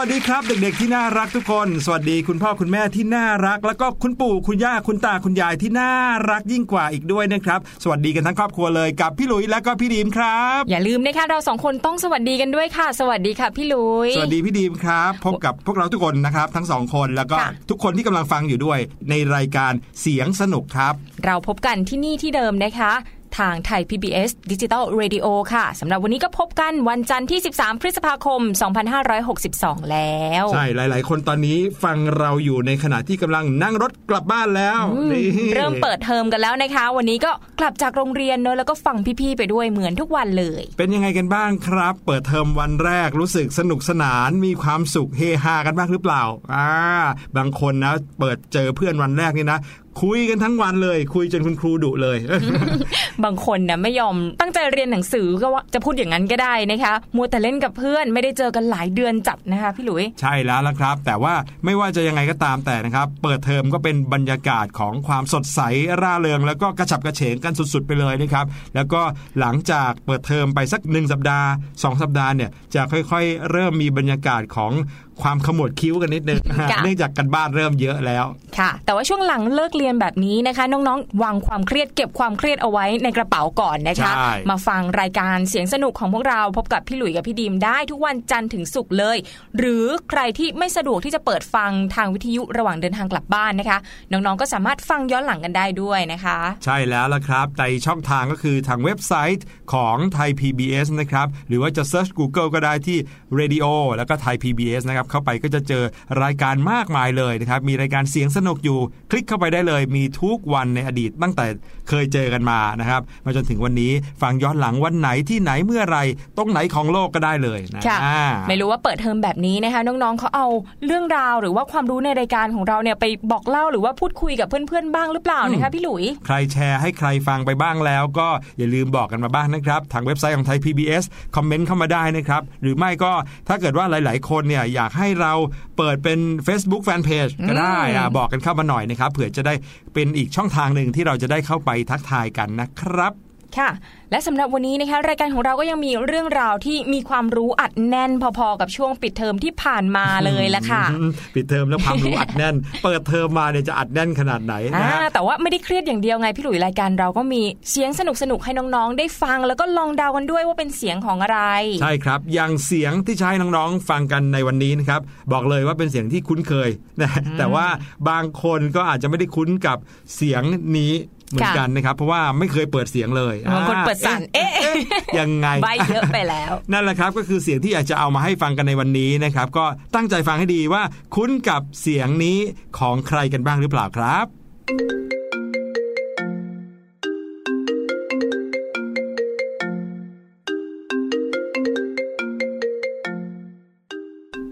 วัสดีครับ เด็กๆที่น่ารักทุกคน สวัสดีคุณพ่อคุณแม่ที่น่ารัก แล้วก็คุณปู่คุณย่าคุณตาคุณยายที่น่ารักยิ่งกว่าอีกด้วยนะครับ สวัสดีกันทั้งครอบครัวเลยกับพี่หลุยและก็พี่ดีมครับ อย่าลืมนะคะเราสองคนต้องสวัสดีกันด้วยค่ะ สวัสดีค่ะพี่ลุย สวัสดีพี่ดีมครับพบกับพวกเราทุกคนนะครับ ทั้งสองคนแล้วก็ค่ะทุกคนที่กำลังฟังอยู่ด้วย ในรายการเสียงสนุกครับ เราพบกันที่นี่ที่เดิมนะคะ ทางไทย PBS Digital Radio ค่ะสำหรับวันนี้ก็พบกันวันจันทร์ที่ 13 พฤษภาคม 2562 แล้ว ใช่ หลาย ๆ คนตอนนี้ฟังเราอยู่ในขณะที่กำลังนั่งรถกลับบ้านแล้วนี่เริ่มเปิดเทอมกันแล้วนะคะ วันนี้ก็กลับจากโรงเรียนเนอะแล้วก็ฟังพี่ๆไปด้วยเหมือนทุกวันเลย เป็นยังไงกันบ้างครับ เปิดเทอมวันแรกรู้สึกสนุกสนานมีความสุขเฮฮากันบ้างหรือเปล่าอ่าบางคนนะเปิดเจอเพื่อนวันแรกนี่นะคุยกันทั้งวันเลย คุยจนคุณครูดุเลย บางคนนะไม่ยอมตั้งใจเรียนหนังสือก็ว่าจะพูดอย่างนั้นก็ได้นะคะมัวแต่เล่นกับเพื่อนไม่ได้เจอกันหลายเดือนจัดนะคะพี่หลุย ใช่แล้วละครับ แต่ว่าไม่ว่าจะยังไงก็ตามแต่นะครับ เปิดเทอมก็เป็นบรรยากาศของความสดใสร่าเริง แล้วก็กระฉับกระเฉงกันสุดๆไปเลยนะครับ แล้วก็หลังจากเปิดเทอมไปสักหนึ่งสัปดาห์สองสัปดาห์เนี่ยจะค่อยๆ เริ่มมีบรรยากาศของ ความขมวดคิ้วกันนิดนึงค่ะเนื่องจากกันบ้านเริ่มเยอะแล้วค่ะ แต่ว่าช่วงหลังเลิกเรียนแบบนี้นะคะ น้องๆวางความเครียดเก็บความเครียดเอาไว้ในกระเป๋าก่อนนะคะใช่มาฟังรายการเสียงสนุกของพวกเราพบกับพี่หลุยกับพี่ดีมได้ทุกวันจันทร์ถึงศุกร์เลย หรือใครที่ไม่สะดวกที่จะเปิดฟังทางวิทยุระหว่างเดินทางกลับบ้านนะคะ น้องๆก็สามารถฟังย้อนหลังกันได้ด้วยนะคะ ใช่แล้วละครับในช่องทางก็คือทางเว็บไซต์ของไทย PBS นะครับหรือว่าจะ Search Google ก็ได้ที่ Radio แล้วก็ไทย PBS นะครับเข้าไปก็จะเจอรายการมากมายเลยนะครับมีรายการเสียงสนุกอยู่ คลิกเข้าไปได้เลย มีทุกวันในอดีตตั้งแต่เคยเจอกันมานะครับมาจนถึงวันนี้ฟังย้อนหลังวันไหนที่ไหนเมื่อไหรตรงไหนของโลกก็ได้เลยนะค่ะอ่าไม่รู้ว่าเปิดเทอมแบบนี้นะคะน้องๆเขาเอาเรื่องราวหรือว่าความรู้ในรายการของเราเนี่ยไปบอกเล่าหรือว่าพูดคุยกับเพื่อนๆบ้างหรือเปล่านะคะพี่หลุย ใครแชร์ให้ใครฟังไปบ้างแล้วก็อย่าลืมบอกกันมาบ้างนะครับทางเว็บไซต์ของไทย PBS คอมเมนต์เข้ามาได้นะครับหรือไม่ก็ถ้าเกิดว่าหลาย ๆ คนเนี่ยอยากให้เราเปิดเป็น Facebook Fanpage ก็ได้อะบอกกันเข้ามาหน่อยนะครับเผื่อจะได้เป็นอีกช่องทางหนึ่งที่เราจะได้เข้าไปทักทายกันนะครับ ค่ะ และสำหรับวันนี้นะคะรายการของเราก็ยังมีเรื่องราวที่มีความรู้อัดแน่นพอๆกับช่วงปิดเทอมที่ผ่านมาเลยละค่ะอืมปิดเทอมแล้วความรู้อัดแน่น เปิดเทอมมาเนี่ยจะอัดแน่นขนาดไหนนะอ่าฮะแต่ว่าไม่ได้เครียดอย่างเดียวไงพี่หลุยรายการเราก็มีเสียงสนุกๆให้น้องๆ ได้ฟังแล้วก็ลองเดากันด้วยว่าเป็นเสียงของอะไร ใช่ครับ อย่างเสียงที่ใช้น้องๆฟังกันในวันนี้นะครับบอกเลยว่าเป็นเสียงที่คุ้นเคยนะแต่ว่าบางคนก็อาจจะไม่ได้คุ้นกับเสียงนี้ เหมือนกันนะครับ เพราะว่าไม่เคยเปิดเสียงเลยบางคนเปิดสั่นเอ๊ะยังไงใบเยอะไปแล้ว นั่นแหละครับก็คือเสียงที่อยากจะเอามาให้ฟังกันในวันนี้นะครับ ก็ตั้งใจฟังให้ดีว่าคุ้นกับเสียงนี้ของใครกันบ้างหรือเปล่าครับ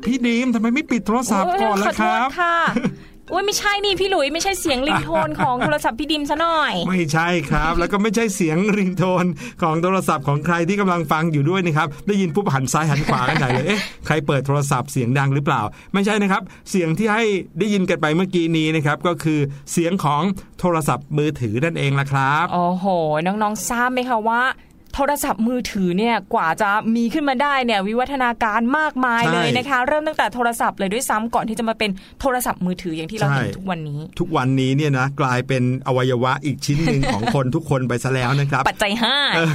พี่ดีมทำไมไม่ปิดโทรศัพท์ก่อนล่ะครับข อโทษค่ะอุ้ยไม่ใช่นี่พี่หลุยไม่ใช่เสียงลิงโทนของโทรศัพท์พี่ดิมซะหน่อย ไม่ใช่ครับ แล้วก็ไม่ใช่เสียงริงโทนของโทรศัพท์ของใครที่กำลังฟังอยู่ด้วยนะครับได้ยินปุ๊บหันซ้ายหันขวากันใหญ่เลยเอ๊ะใครเปิดโทรศัพท์เสียงดังหรือเปล่า ไม่ใช่นะครับ เสียงที่ให้ได้ยินกันไปเมื่อกี้นี้นะครับก็คือเสียงของโทรศัพท์มือถือนั่นเองละครับโอ้โหน้องๆทราบไหมคะว่า โทรศัพท์มือถือเนี่ยกว่าจะมีขึ้นมาได้เนี่ยวิวัฒนาการมากมายใช่เลยนะคะ เริ่มตั้งแต่โทรศัพท์เลยด้วยซ้ำก่อนที่จะมาเป็นโทรศัพท์มือถืออย่างที่เราเห็นใช่ทุกวันนี้ ทุกวันนี้เนี่ยนะกลายเป็นอวัยวะอีกชิ้นหนึ่งของคนทุกคนไปซะแล้วนะครับ ปัจจัยห้าเออ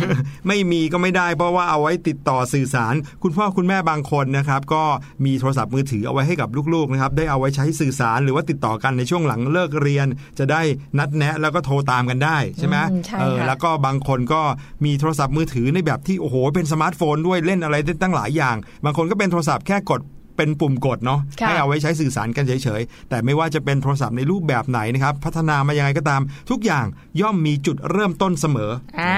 ไม่มีก็ไม่ได้เพราะว่าเอาไว้ติดต่อสื่อสาร คุณพ่อคุณแม่บางคนนะครับ ก็มีโทรศัพท์มือถือเอาไว้ให้กับลูกๆนะครับได้เอาไว้ใช้สื่อสารหรือว่าติดต่อกันในช่วงหลังเลิกเรียน จะได้นัดแนะแล้วก็โทรตามกันได้ใช่ไหมอืมใช่เออค่ะแล้วก็บางคนก็มีโทรศัพท์มือถือในแบบที่โอ้โหเป็นสมาร์ทโฟนด้วยเล่นอะไรได้ตั้งหลายอย่าง บางคนก็เป็นโทรศัพท์แค่กดเป็นปุ่มกดเนาะค่ะให้เอาไว้ใช้สื่อสารกันเฉยๆ แต่ไม่ว่าจะเป็นโทรศัพท์ในรูปแบบไหนนะครับ พัฒนามายังไงก็ตาม ทุกอย่างย่อมมีจุดเริ่มต้นเสมออ่า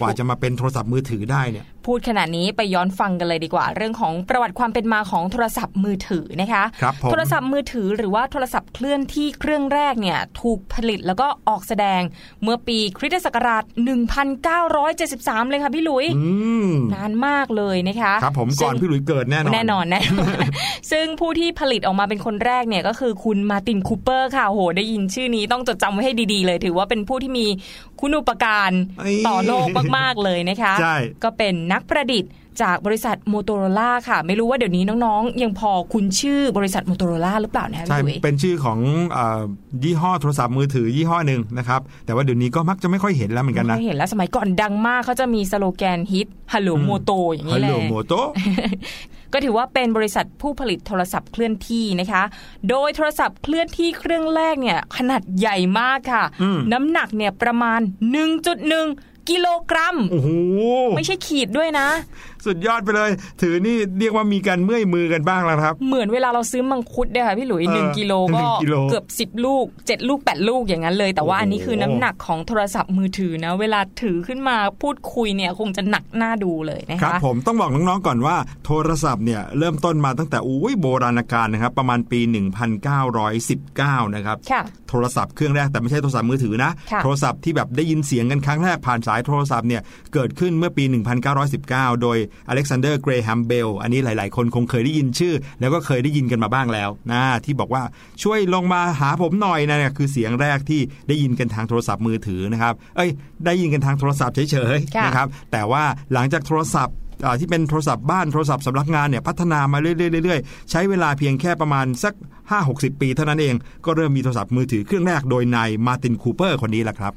กว่าจะมาเป็นโทรศัพท์มือถือได้เนี่ยพูดขนาดนี้ไปย้อนฟังกันเลยดีกว่า เรื่องของประวัติความเป็นมาของโทรศัพท์มือถือนะคะครับผมโทรศัพท์มือถือหรือว่าโทรศัพท์เคลื่อนที่เครื่องแรกเนี่ยถูกผลิตแล้วก็ออกแสดงเมื่อปีคริสตศักราช 1973 เลยค่ะพี่หลุยอืมนานมากเลยนะคะครับผมก่อนซึ่งพี่หลุยเกิดแน่นอนแน่นอนแน่นอนซึ่งผู้ที่ผลิตออกมาเป็นคนแรกเนี่ยก็คือคุณมาร์ตินคูเปอร์ค่ะโหได้ยินชื่อนี้ต้องจดจำไว้ให้ดีๆ เลย ถือว่าเป็นผู้ที่มีคุณูปการเอ้ยต่อโลกมากๆเลยนะคะใช่ก็เป็นนักประดิษฐ์จากบริษัทโมโตโรล่าค่ะ ไม่รู้ว่าเดี๋ยวนี้น้องๆ ยังพอคุ้นชื่อบริษัทโมโตโรล่าหรือเปล่านะใช่พี่หลุยเป็นชื่อของเออยี่ห้อโทรศัพท์มือถือยี่ห้อหนึ่งนะครับ แต่ว่าเดี๋ยวนี้ก็มักจะไม่ค่อยเห็นแล้วเหมือนกันไม่นะเคยเห็นแล้วสมัยก่อนดังมากเขาจะมีสโลแกนฮิตฮัลโหลโมโตอย่างนี้ลแหละ ฮัลโหลโมโตก็ถือว่าเป็นบริษัทผู้ผลิตโทรศัพท์เคลื่อนที่นะคะ โดยโทรศัพท์เคลื่อนที่เครื่องแรกเนี่ยขนาดใหญ่มากค่ะอืมน้ำหนักเนี่ยประมาณ 1.1 กิโลกรัมโอ้โหไม่ใช่ขีดด้วยนะ สุดยอดไปเลย ถือนี่เรียกว่ามีการเมื่อยมือกันบ้างแล้วครับ เหมือนเวลาเราซื้อมังคุดเนี่ยค่ะพี่หลุยเออหนึ่งกิโลหนึ่ก็งกิโลเกือบ10ลูก7ลูก8ลูกอย่างนั้นเลย แต่ว่าโอ้โหอันนี้คือน้ำหนักของโทรศัพท์มือถือนะ เวลาถือขึ้นมาพูดคุยเนี่ยคงจะหนักหน้าดูเลยนะครับคะผมต้องบอกน้องๆก่อนว่า โทรศัพท์เนี่ยเริ่มต้นมาตั้งแต่อุ้ยโบราณกาลนะครับประมาณปี 1919 นะครับค่ะโทรศัพท์เครื่องแรกแต่ไม่ใช่โทรศัพท์มือถือนะค่ะโทรศัพท์ที่แบบได้ยินเสียงกันครั้งแรกผ่านสายโทรศัพท์เนี่ยเกิดขึ้นเมื่อปี 1919 โดยอเล็กซานเดอร์เกรแฮมเบลอันนี้หลาย ๆ คนคงเคยได้ยินชื่อ แล้วก็เคยได้ยินกันมาบ้างแล้วนะที่บอกว่าช่วยลงมาหาผมหน่อยนะเนี่ยคือเสียงแรกที่ได้ยินกันทางโทรศัพท์มือถือนะครับเอ้ยได้ยินกันทางโทรศัพท์เฉยๆค่ะนะครับแต่ว่าหลังจากโทรศัพท์อ่า ที่เป็นโทรศัพท์บ้านโทรศัพท์สำนักงานเนี่ยพัฒนามาเรื่อยๆๆใช้เวลาเพียงแค่ประมาณสัก 5-60 ปีเท่านั้นเอง ก็เริ่มมีโทรศัพท์มือถือเครื่องแรกโดยนายมาร์ตินคูเปอร์คนนี้แหละครับ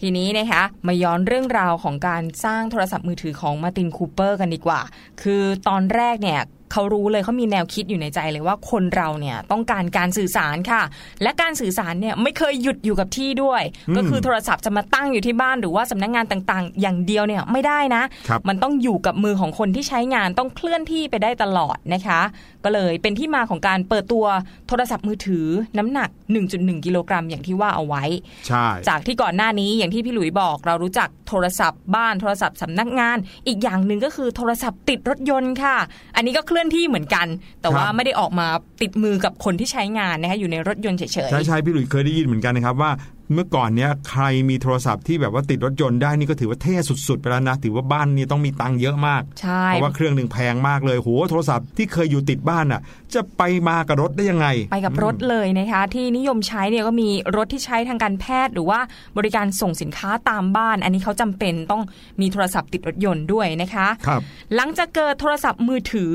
ทีนี้นะคะมาย้อนเรื่องราวของการสร้างโทรศัพท์มือถือของมาร์ตินคูเปอร์กันดีกว่า คือตอนแรกเนี่ย เขารู้เลยเขามีแนวคิดอยู่ในใจเลยว่าคนเราเนี่ยต้องการการสื่อสารค่ะ และการสื่อสารเนี่ยไม่เคยหยุดอยู่กับที่ด้วยอืมก็คือโทรศัพท์จะมาตั้งอยู่ที่บ้านหรือว่าสำนักงานต่างๆ อย่างเดียวเนี่ยไม่ได้นะครับมันต้องอยู่กับมือของคนที่ใช้งานต้องเคลื่อนที่ไปได้ตลอดนะคะ ก็เลยเป็นที่มาของการเปิดตัวโทรศัพท์มือถือน้ำหนัก 1.1 กิโลกรัมอย่างที่ว่าเอาไว้ใช่จากที่ก่อนหน้านี้อย่างที่พี่หลุยบอกเรารู้จักโทรศัพท์บ้านโทรศัพท์สำนักงาน อีกอย่างหนึ่งก็คือโทรศัพท์ติดรถยนต์ค่ะ อันนี้ก็เคลื่อนที่เหมือนกัน แต่ว่าไม่ได้ออกมาติดมือกับคนที่ใช้งานนะคะอยู่ในรถยนต์เฉยใช่ใช่พี่หลุยส์เคยได้ยินเหมือนกันนะครับว่า เมื่อก่อนเนี้ยใครมีโทรศัพท์ที่แบบว่าติดรถยนต์ได้นี่ก็ถือว่าเท่สุดๆไปแล้วนะ ถือว่าบ้านนี้ต้องมีตังค์เยอะมากๆใช่เพราะว่าเครื่องหนึ่งแพงมากเลยโหโทรศัพท์ที่เคยอยู่ติดบ้านอะ จะไปมากับรถได้ยังไง ไปกับรถเลยนะคะ ที่นิยมใช้เนี่ยก็มีรถที่ใช้ทางการแพทย์ หรือว่าบริการส่งสินค้าตามบ้าน อันนี้เขาจำเป็นต้องมีโทรศัพท์ติดรถยนต์ด้วยนะคะครับหลังจากเกิดโทรศัพท์มือถือ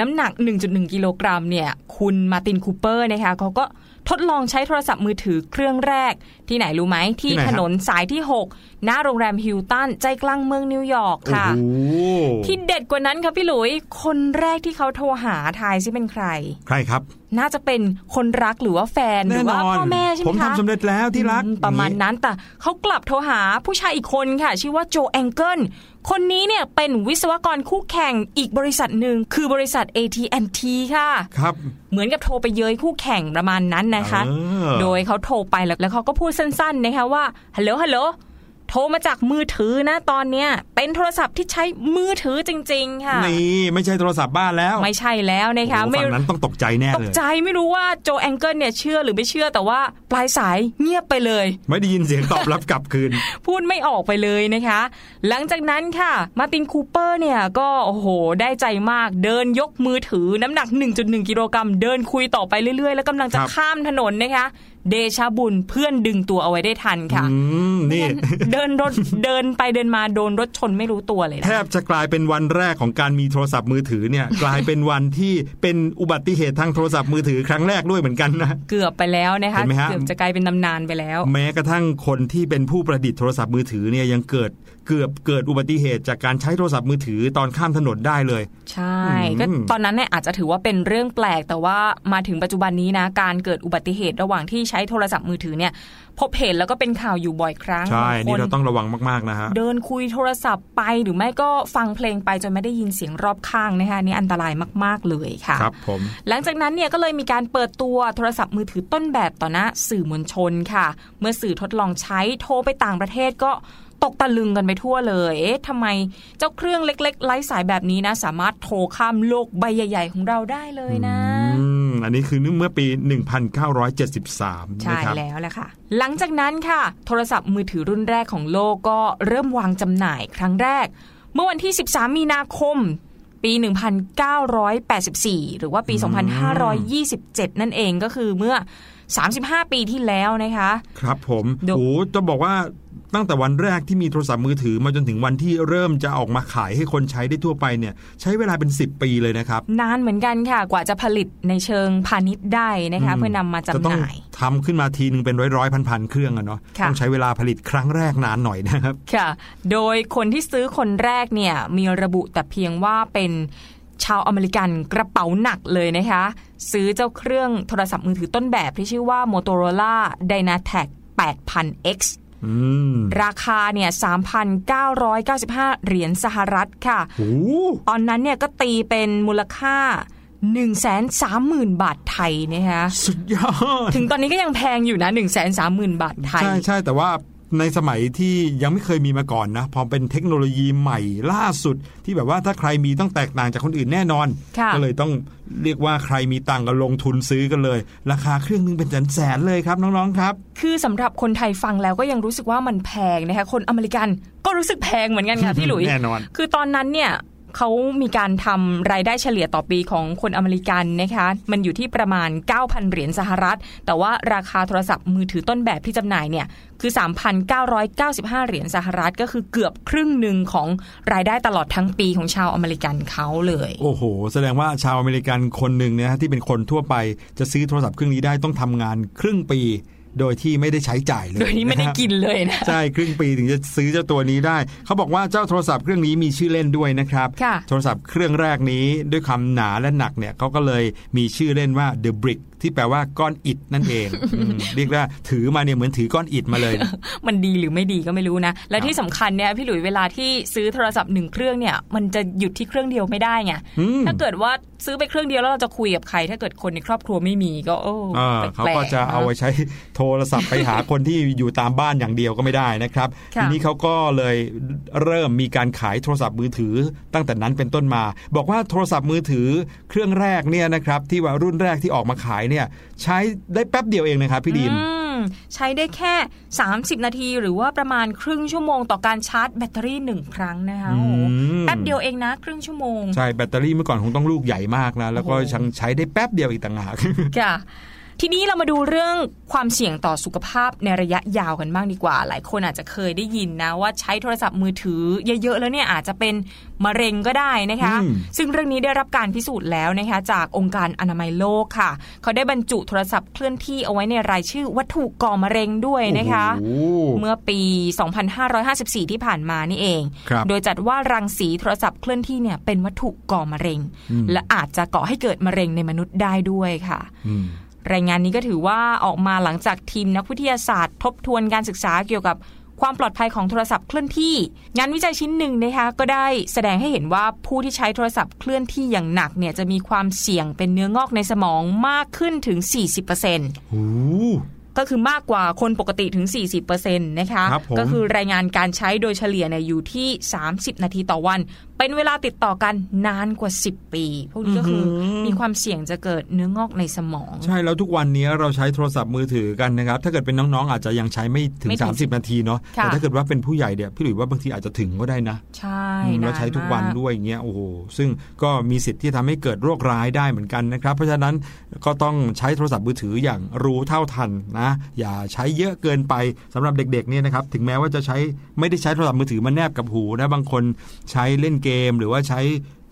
น้ำหนัก 1.1 กิโลกรัมเนี่ยคุณมาร์ตินคูเปอร์นะคะเขาก็ทดลองใช้โทรศัพท์มือถือเครื่องแรกที่ไหนรู้ไหมที่ที่ไหนฮะ ถนนสายที่ 6 หน้าโรงแรมฮิลตันใจกลางเมืองนิวยอร์กโอ้ค่ะโหที่เด็ดกว่านั้นค่ะพี่หลุย คนแรกที่เขาโทรหาทายซิเป็นใคร ใครครับ น่าจะเป็นคนรักหรือว่าแฟน หรือว่าพ่อแม่ใช่ไหมคะ แน่นอน ผมทำสำเร็จแล้วที่รักอืมประมาณอย่างนั้นแต่เขากลับโทรหาผู้ชายอีกคนค่ะ ชื่อว่าโจแองเกิลคนนี้เนี่ยเป็นวิศวกรคู่แข่งอีกบริษัทหนึ่งคือบริษัท AT&T ค่ะครับ เหมือนกับโทรไปเย้ยคู่แข่งประมาณนั้นนะคะเออโดยเขาโทรไปแล้วแล้วเขาก็พูดสั้นๆนะคะว่าฮัลโหลฮัลโหลโทรมาจากมือถือนะตอนเนี้ย เป็นโทรศัพท์ที่ใช้มือถือจริง ๆ ค่ะ นี่ไม่ใช่โทรศัพท์บ้านแล้ว ไม่ใช่แล้วนะคะโอ้โหไม่ฝั่งนั้นต้องตกใจแน่เลย ตกใจไม่รู้ว่าโจแองเกิลเนี่ยเชื่อหรือไม่เชื่อแต่ว่าปลายสายเงียบไปเลย ไม่ได้ยินเสียงตอบรับกลับคืน พูดไม่ออกไปเลยนะคะ หลังจากนั้นค่ะ มาร์ตินคูเปอร์เนี่ยก็โอ้โหได้ใจมากเดินยกมือถือน้ำหนัก 1.1 กิโลกรัมเดินคุยต่อไปเรื่อยๆ แล้วกำลังจะครับข้ามถนนนะคะ เดชาบุญเพื่อนดึงตัวเอาไว้ได้ทันค่ะอืมนี่เดินรถเดินไปเดินมาโดนรถชนไม่รู้ตัวเลย แทนะบจะกลายเป็นวันแรกของการมีโทรศัพท์มือถือเนี่ย กลายเป็นวันที่เป็นอุบัติเหตุทางโทรศัพท์มือถือครั้งแรกด้วยเหมือนกันนะเกือบไปแล้วนะคะเห็นไหมฮะเกือบจะกลายเป็นตำนานไปแล้ว แม้กระทั่งคนที่เป็นผู้ประดิษฐ์โทรศัพท์มือถือเนี่ยยังเกิดเกือบเกิดอุบัติเหตุจากการใช้โทรศัพท์มือถือตอนข้ามถนนได้เลย ใช่อืมก็ตอนนั้นเนี่ยอาจจะถือว่าเป็นเรื่องแปลกแต่ว่ามาถึงปัจจุบันนี้นะการเกิดอุบัติเหตุระหว่างที่ใช้โทรศัพท์มือถือเนี่ยพบเห็นแล้วก็เป็นข่าวอยู่บ่อยครั้งใช่บางคนี่เราต้องระวังมากๆนะฮะเดินคุยโทรศัพท์ไปหรือไม่ก็ฟังเพลงไปจนไม่ได้ยินเสียงรอบข้างนะคะอันนี่อันตรายมาก ๆเลยค่ะครับผมหลังจากนั้นเนี่ยก็เลยมีการเปิดตัวโทรศัพท์มือถือต้นแบบต่อหน้าสื่อมวลชนค่ะ เมื่อสื่อทดลองใช้โทรไปต่างประเทศก็ ตกตะลึงกันไปทั่วเลย เอ๊ะทำไมเจ้าเครื่องเล็ก ๆ ไร้สายแบบนี้นะ สามารถโทรข้ามโลกใบใหญ่ ๆ ของเราได้เลยนะอืมอันนี้คือเมื่อปี 1973 ใช่นะครับแล้วแหละค่ะ หลังจากนั้นค่ะ โทรศัพท์มือถือรุ่นแรกของโลกก็เริ่มวางจำหน่ายครั้งแรก เมื่อวันที่ 13 มีนาคม ปี 1984 หรือว่าปี 2527 นั่นเองก็คือเมื่อ 35 ปีที่แล้วนะคะ ครับผมดูโอ้จะบอกว่า ตั้งแต่วันแรกที่มีโทรศัพท์มือถือมาจนถึงวันที่เริ่มจะออกมาขายให้คนใช้ได้ทั่วไปเนี่ยใช้เวลาเป็น 10 ปีเลยนะครับ นานเหมือนกันค่ะกว่าจะผลิตในเชิงพาณิชย์ได้นะคะเพื่อนำมาจำจะหต้องน่ายทำขึ้นมาทีนึงเป็นร้อยร้อยพันพันๆเครื่องอะเนาะค่ะต้องใช้เวลาผลิตครั้งแรกนานหน่อยนะครับค่ะ โดยคนที่ซื้อคนแรกเนี่ยมีระบุแต่เพียงว่าเป็นชาวอเมริกันกระเป๋าหนักเลยนะคะ ซื้อเจ้าเครื่องโทรศัพท์มือถือต้นแบบที่ชื่อว่า Motorola Dynatec 8000X อืม ราคาเนี่ย3,995 เหรียญสหรัฐค่ะโอ้ตอนนั้นเนี่ยก็ตีเป็นมูลค่า130,000 บาทไทยนะคะสุดยอด ถึงตอนนี้ก็ยังแพงอยู่นะ 130,000 บาทไทย ใช่ใช่แต่ว่า ในสมัยที่ยังไม่เคยมีมาก่อนนะพอเป็นเทคโนโลยีใหม่ล่าสุด ที่แบบว่าถ้าใครมีต้องแตกต่างจากคนอื่นแน่นอนค่ะก็เลยต้องเรียกว่าใครมีตังค์ก็ลงทุนซื้อกันเลย ราคาเครื่องนึงเป็นแสนแสนๆเลยครับน้องๆครับ คือสำหรับคนไทยฟังแล้วก็ยังรู้สึกว่ามันแพงนะคะคนอเมริกันก็รู้สึกแพงเหมือนกันค่ะพี่หลุยแน่นอน คือตอนนั้นเนี่ย เขามีการทำรายได้เฉลี่ยต่อปีของคนอเมริกันนะคะ มันอยู่ที่ประมาณ 9,000 เหรียญสหรัฐ แต่ว่าราคาโทรศัพท์มือถือต้นแบบที่จำหน่ายเนี่ยคือ 3,995 เหรียญสหรัฐ ก็คือเกือบครึ่งหนึ่งของรายได้ตลอดทั้งปีของชาวอเมริกันเขาเลย โอ้โห แสดงว่าชาวอเมริกันคนหนึ่งเนี่ยที่เป็นคนทั่วไปจะซื้อโทรศัพท์เครื่องนี้ได้ต้องทำงานครึ่งปี โดยที่ไม่ได้ใช้จ่ายเลย โดยที่ไม่ได้ะครับกินเลยนะ ใช่ ครึ่งปีถึงจะซื้อเจ้าตัวนี้ได้ เขาบอกว่าเจ้าโทรศัพท์เครื่องนี้มีชื่อเล่นด้วยนะครับค่ะโทรศัพท์เครื่องแรกนี้ด้วยคำหนาและหนักเนี่ยเขาก็เลยมีชื่อเล่นว่า The Brick ที่แปลว่าก้อนอิฐนั่นเองอืมเรียกว่าถือมาเนี่ยเหมือนถือก้อนอิฐมาเลยนะมันดีหรือไม่ดีก็ไม่รู้นะ และครับที่สำคัญเนี่ยพี่หลุยเวลาที่ซื้อโทรศัพท์หนึ่งเครื่องเนี่ยมันจะหยุดที่เครื่องเดียวไม่ได้ไงอืมถ้าเกิดว่าซื้อไปเครื่องเดียวแล้วเราจะคุยกับใคร ถ้าเกิดคนในครอบครัวไม่มีก็โอ้อ่าแปลกๆเขาก็จะเอาไว้ใช้โทรศัพท์ไปหาคนที่อยู่ตามบ้านอย่างเดียวก็ไม่ได้นะครับค่ะทีนี้เขาก็เลยเริ่มมีการขายโทรศัพท์มือถือตั้งแต่นั้นเป็นต้นมา บอกว่าโทรศัพท์มือถือเครื่องแรกเนี่ยนะครับที่ว่ารุ่นแรกที่ออกมาขายเนี่ยใช้ได้แป๊บเดียวเองนะครับพี่ดีมอืมใช้ได้แค่ 30 นาทีหรือว่าประมาณครึ่งชั่วโมงต่อการชาร์จแบตเตอรี่หนึ่งครั้งนะคะโอ้โหอืมแป๊บเดียวเองนะ ครึ่งชั่วโมง ใช่แบตเตอรี่เมื่อก่อนคงต้องลูกใหญ่มากนะ แล้วก็โอ้โหยังใช้ได้แป๊บเดียวอีกต่างหากค่ะ ทีนี้เรามาดูเรื่องความเสี่ยงต่อสุขภาพในระยะยาวกันบ้างดีกว่า หลายคนอาจจะเคยได้ยินนะว่าใช้โทรศัพท์มือถือ เยอะๆแล้วเนี่ยอาจจะเป็นมะเร็งก็ได้นะคะอืมซึ่งเรื่องนี้ได้รับการพิสูจน์แล้วนะคะจากองค์การอนามัยโลกค่ะ เขาได้บรรจุโทรศัพท์เคลื่อนที่เอาไว้ในรายชื่อวัตถุก่อมะเร็งด้วยนะคะโอ้โหเมื่อปี 2554 ที่ผ่านมานี่เองครับโดยจัดว่ารังสีโทรศัพท์เคลื่อนที่เนี่ยเป็นวัตถุก่อมะเร็งอืมและอาจจะก่อให้เกิดมะเร็งในมนุษย์ได้ด้วยค่ะอืม รายงานนี้ก็ถือว่าออกมาหลังจากทีมนักวิทยาศาสตร์ทบทวนการศึกษาเกี่ยวกับความปลอดภัยของโทรศัพท์เคลื่อนที่ งานวิจัยชิ้นหนึ่งนะคะก็ได้แสดงให้เห็นว่าผู้ที่ใช้โทรศัพท์เคลื่อนที่อย่างหนักเนี่ยจะมีความเสี่ยงเป็นเนื้องอกในสมองมากขึ้นถึง 40%โอ้ก็คือมากกว่าคนปกติถึง 40%นะคะครับผมก็คือรายงานการใช้โดยเฉลี่ยเนี่ยอยู่ที่ 30 นาทีต่อวันเป็นเวลาติดต่อกันนานกว่า 10 ปี พวกนี้ก็คือออหือมีความเสี่ยงจะเกิดเนื้องอกในสมอง ใช่แล้วทุกวันนี้เราใช้โทรศัพท์มือถือกันนะครับ ถ้าเกิดเป็นน้องๆ อาจจะยังใช้ไม่ถึงไม่ถึง30 นาทีเนาะค่ะแต่ถ้าเกิดว่าเป็นผู้ใหญ่เนี่ยพี่หลุยว่าบางทีอาจจะถึงก็ได้นะ ใช่อืมนะแล้วใช้ทุกวันด้วยอย่างเงี้ยโอ้โหซึ่งก็มีสิทธิ์ที่ทำให้เกิดโรคร้ายได้เหมือนกันนะครับ เพราะฉะนั้นก็ต้องใช้โทรศัพท์มือถืออย่างรู้เท่าทันนะอย่าใช้เยอะเกินไปสำหรับเด็กๆเนี่ยนะครับถึงแม้ว่าจะใช้ไม่ได้ใช้โทรศัพท์มือถือมาแนบกับหูนะบางคนใช้เล่นเกม หรือว่าใช้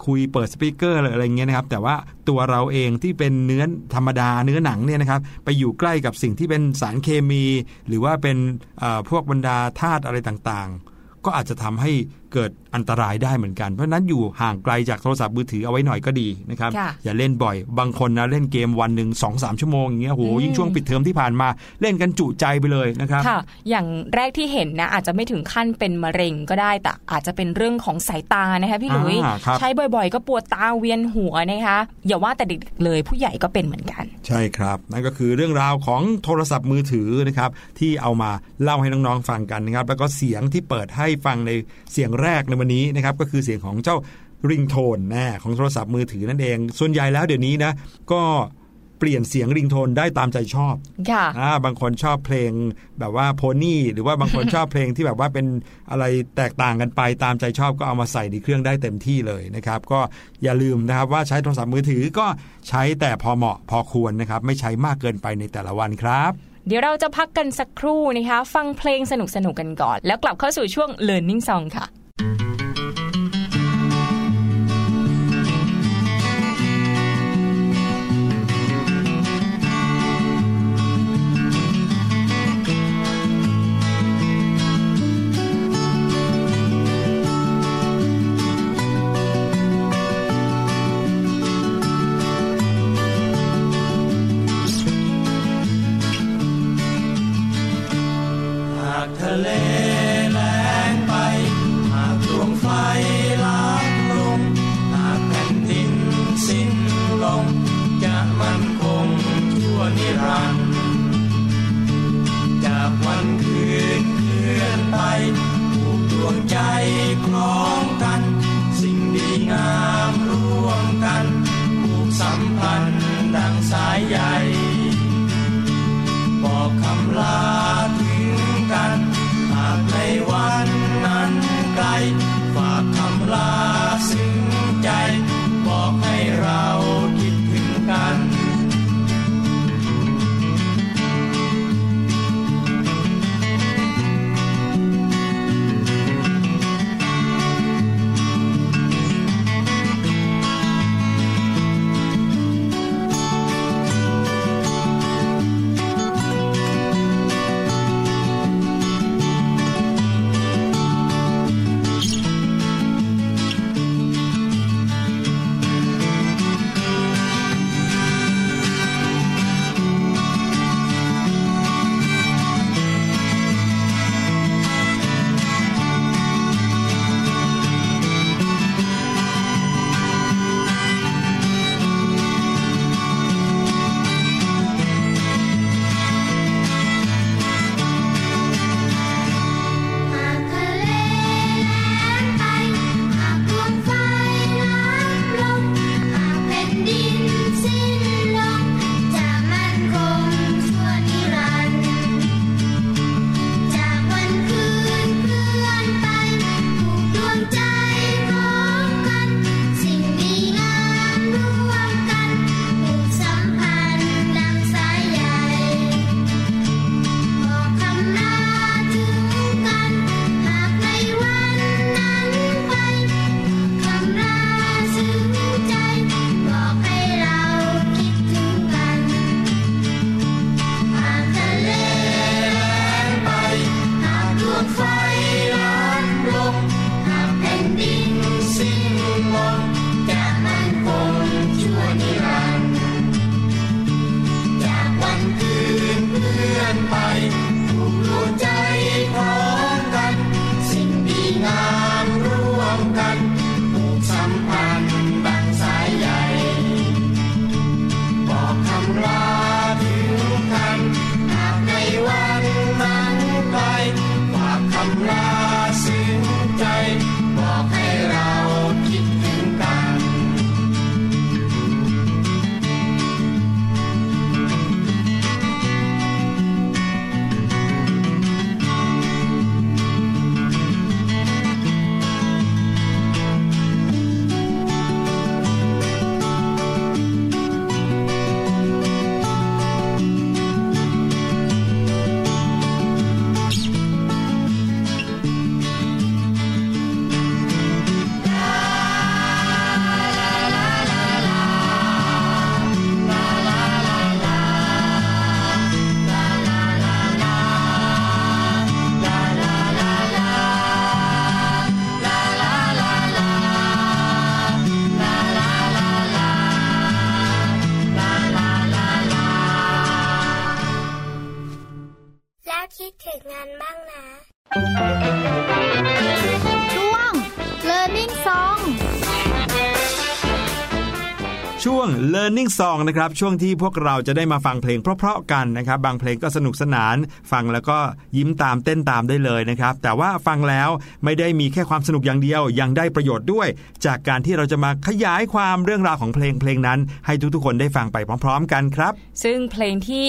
คุยเปิดสปีกเกอร์อะไรเงี้ยนะครับ แต่ว่าตัวเราเองที่เป็นเนื้อธรรมดาเนื้อหนังเนี่ยนะครับ ไปอยู่ใกล้กับสิ่งที่เป็นสารเคมี หรือว่าเป็นพวกบรรดาธาตุอะไรต่างๆ ก็อาจจะทำให้ เกิดอันตรายได้เหมือนกัน เพราะฉะนั้นอยู่ห่างไกลจากโทรศัพท์มือถือเอาไว้หน่อยก็ดีนะครับค่ะอย่าเล่นบ่อย บางคนนะเล่นเกมวันหนึ่งสองสามชั่วโมงอย่างเงี้ยโหอืมยิ่งช่วงปิดเทอมที่ผ่านมาเล่นกันจุใจไปเลยนะครับค่ะ อย่างแรกที่เห็นนะอาจจะไม่ถึงขั้นเป็นมะเร็งก็ได้ แต่อาจจะเป็นเรื่องของสายตานะคะพี่หลุยอ่าครับใช้บ่อย ๆ ก็ปวดตาเวียนหัวนะคะอย่าว่าแต่เด็กๆเลยผู้ใหญ่ก็เป็นเหมือนกัน ใช่ครับ นั่นก็คือเรื่องราวของโทรศัพท์มือถือนะครับที่เอามาเล่าให้น้องๆฟังกันนะครับแล้วก็เสียงที่เปิดให้ฟังในเสียงแรกในวันนี้นะครับก็คือเสียงของเจ้าริงโทนนะของโทรศัพท์มือถือนั่นเอง ส่วนใหญ่แล้วเดี๋ยวนี้นะก็เปลี่ยนเสียงริงโทนได้ตามใจชอบค่ะบางคนชอบเพลงแบบว่าโพนี่ หรือว่าบางคนชอบเพลงที่แบบว่าเป็นอะไรแตกต่างกันไปตามใจชอบก็เอามาใส่ในเครื่องได้เต็มที่เลยนะครับ ก็อย่าลืมนะครับว่าใช้โทรศัพท์มือถือก็ใช้แต่พอเหมาะพอควรนะครับ ไม่ใช้มากเกินไปในแต่ละวันครับเดี๋ยวเราจะพักกันสักครู่นะคะ ฟังเพลงสนุกๆกกันก่อน แล้วกลับเข้าสู่ช่วง Learning Song ค่ะ Life. ซองนะครับช่วงที่พวกเราจะได้มาฟังเพลงเพราะๆกันนะครับ บางเพลงก็สนุกสนาน ฟังแล้วก็ยิ้มตามเต้นตามได้เลยนะครับ แต่ว่าฟังแล้วไม่ได้มีแค่ความสนุกอย่างเดียว ยังได้ประโยชน์ด้วย จากการที่เราจะมาขยายความเรื่องราวของเพลงเพลงนั้น ให้ทุกๆคนได้ฟังไปพร้อม ๆ กันครับ ซึ่งเพลงที่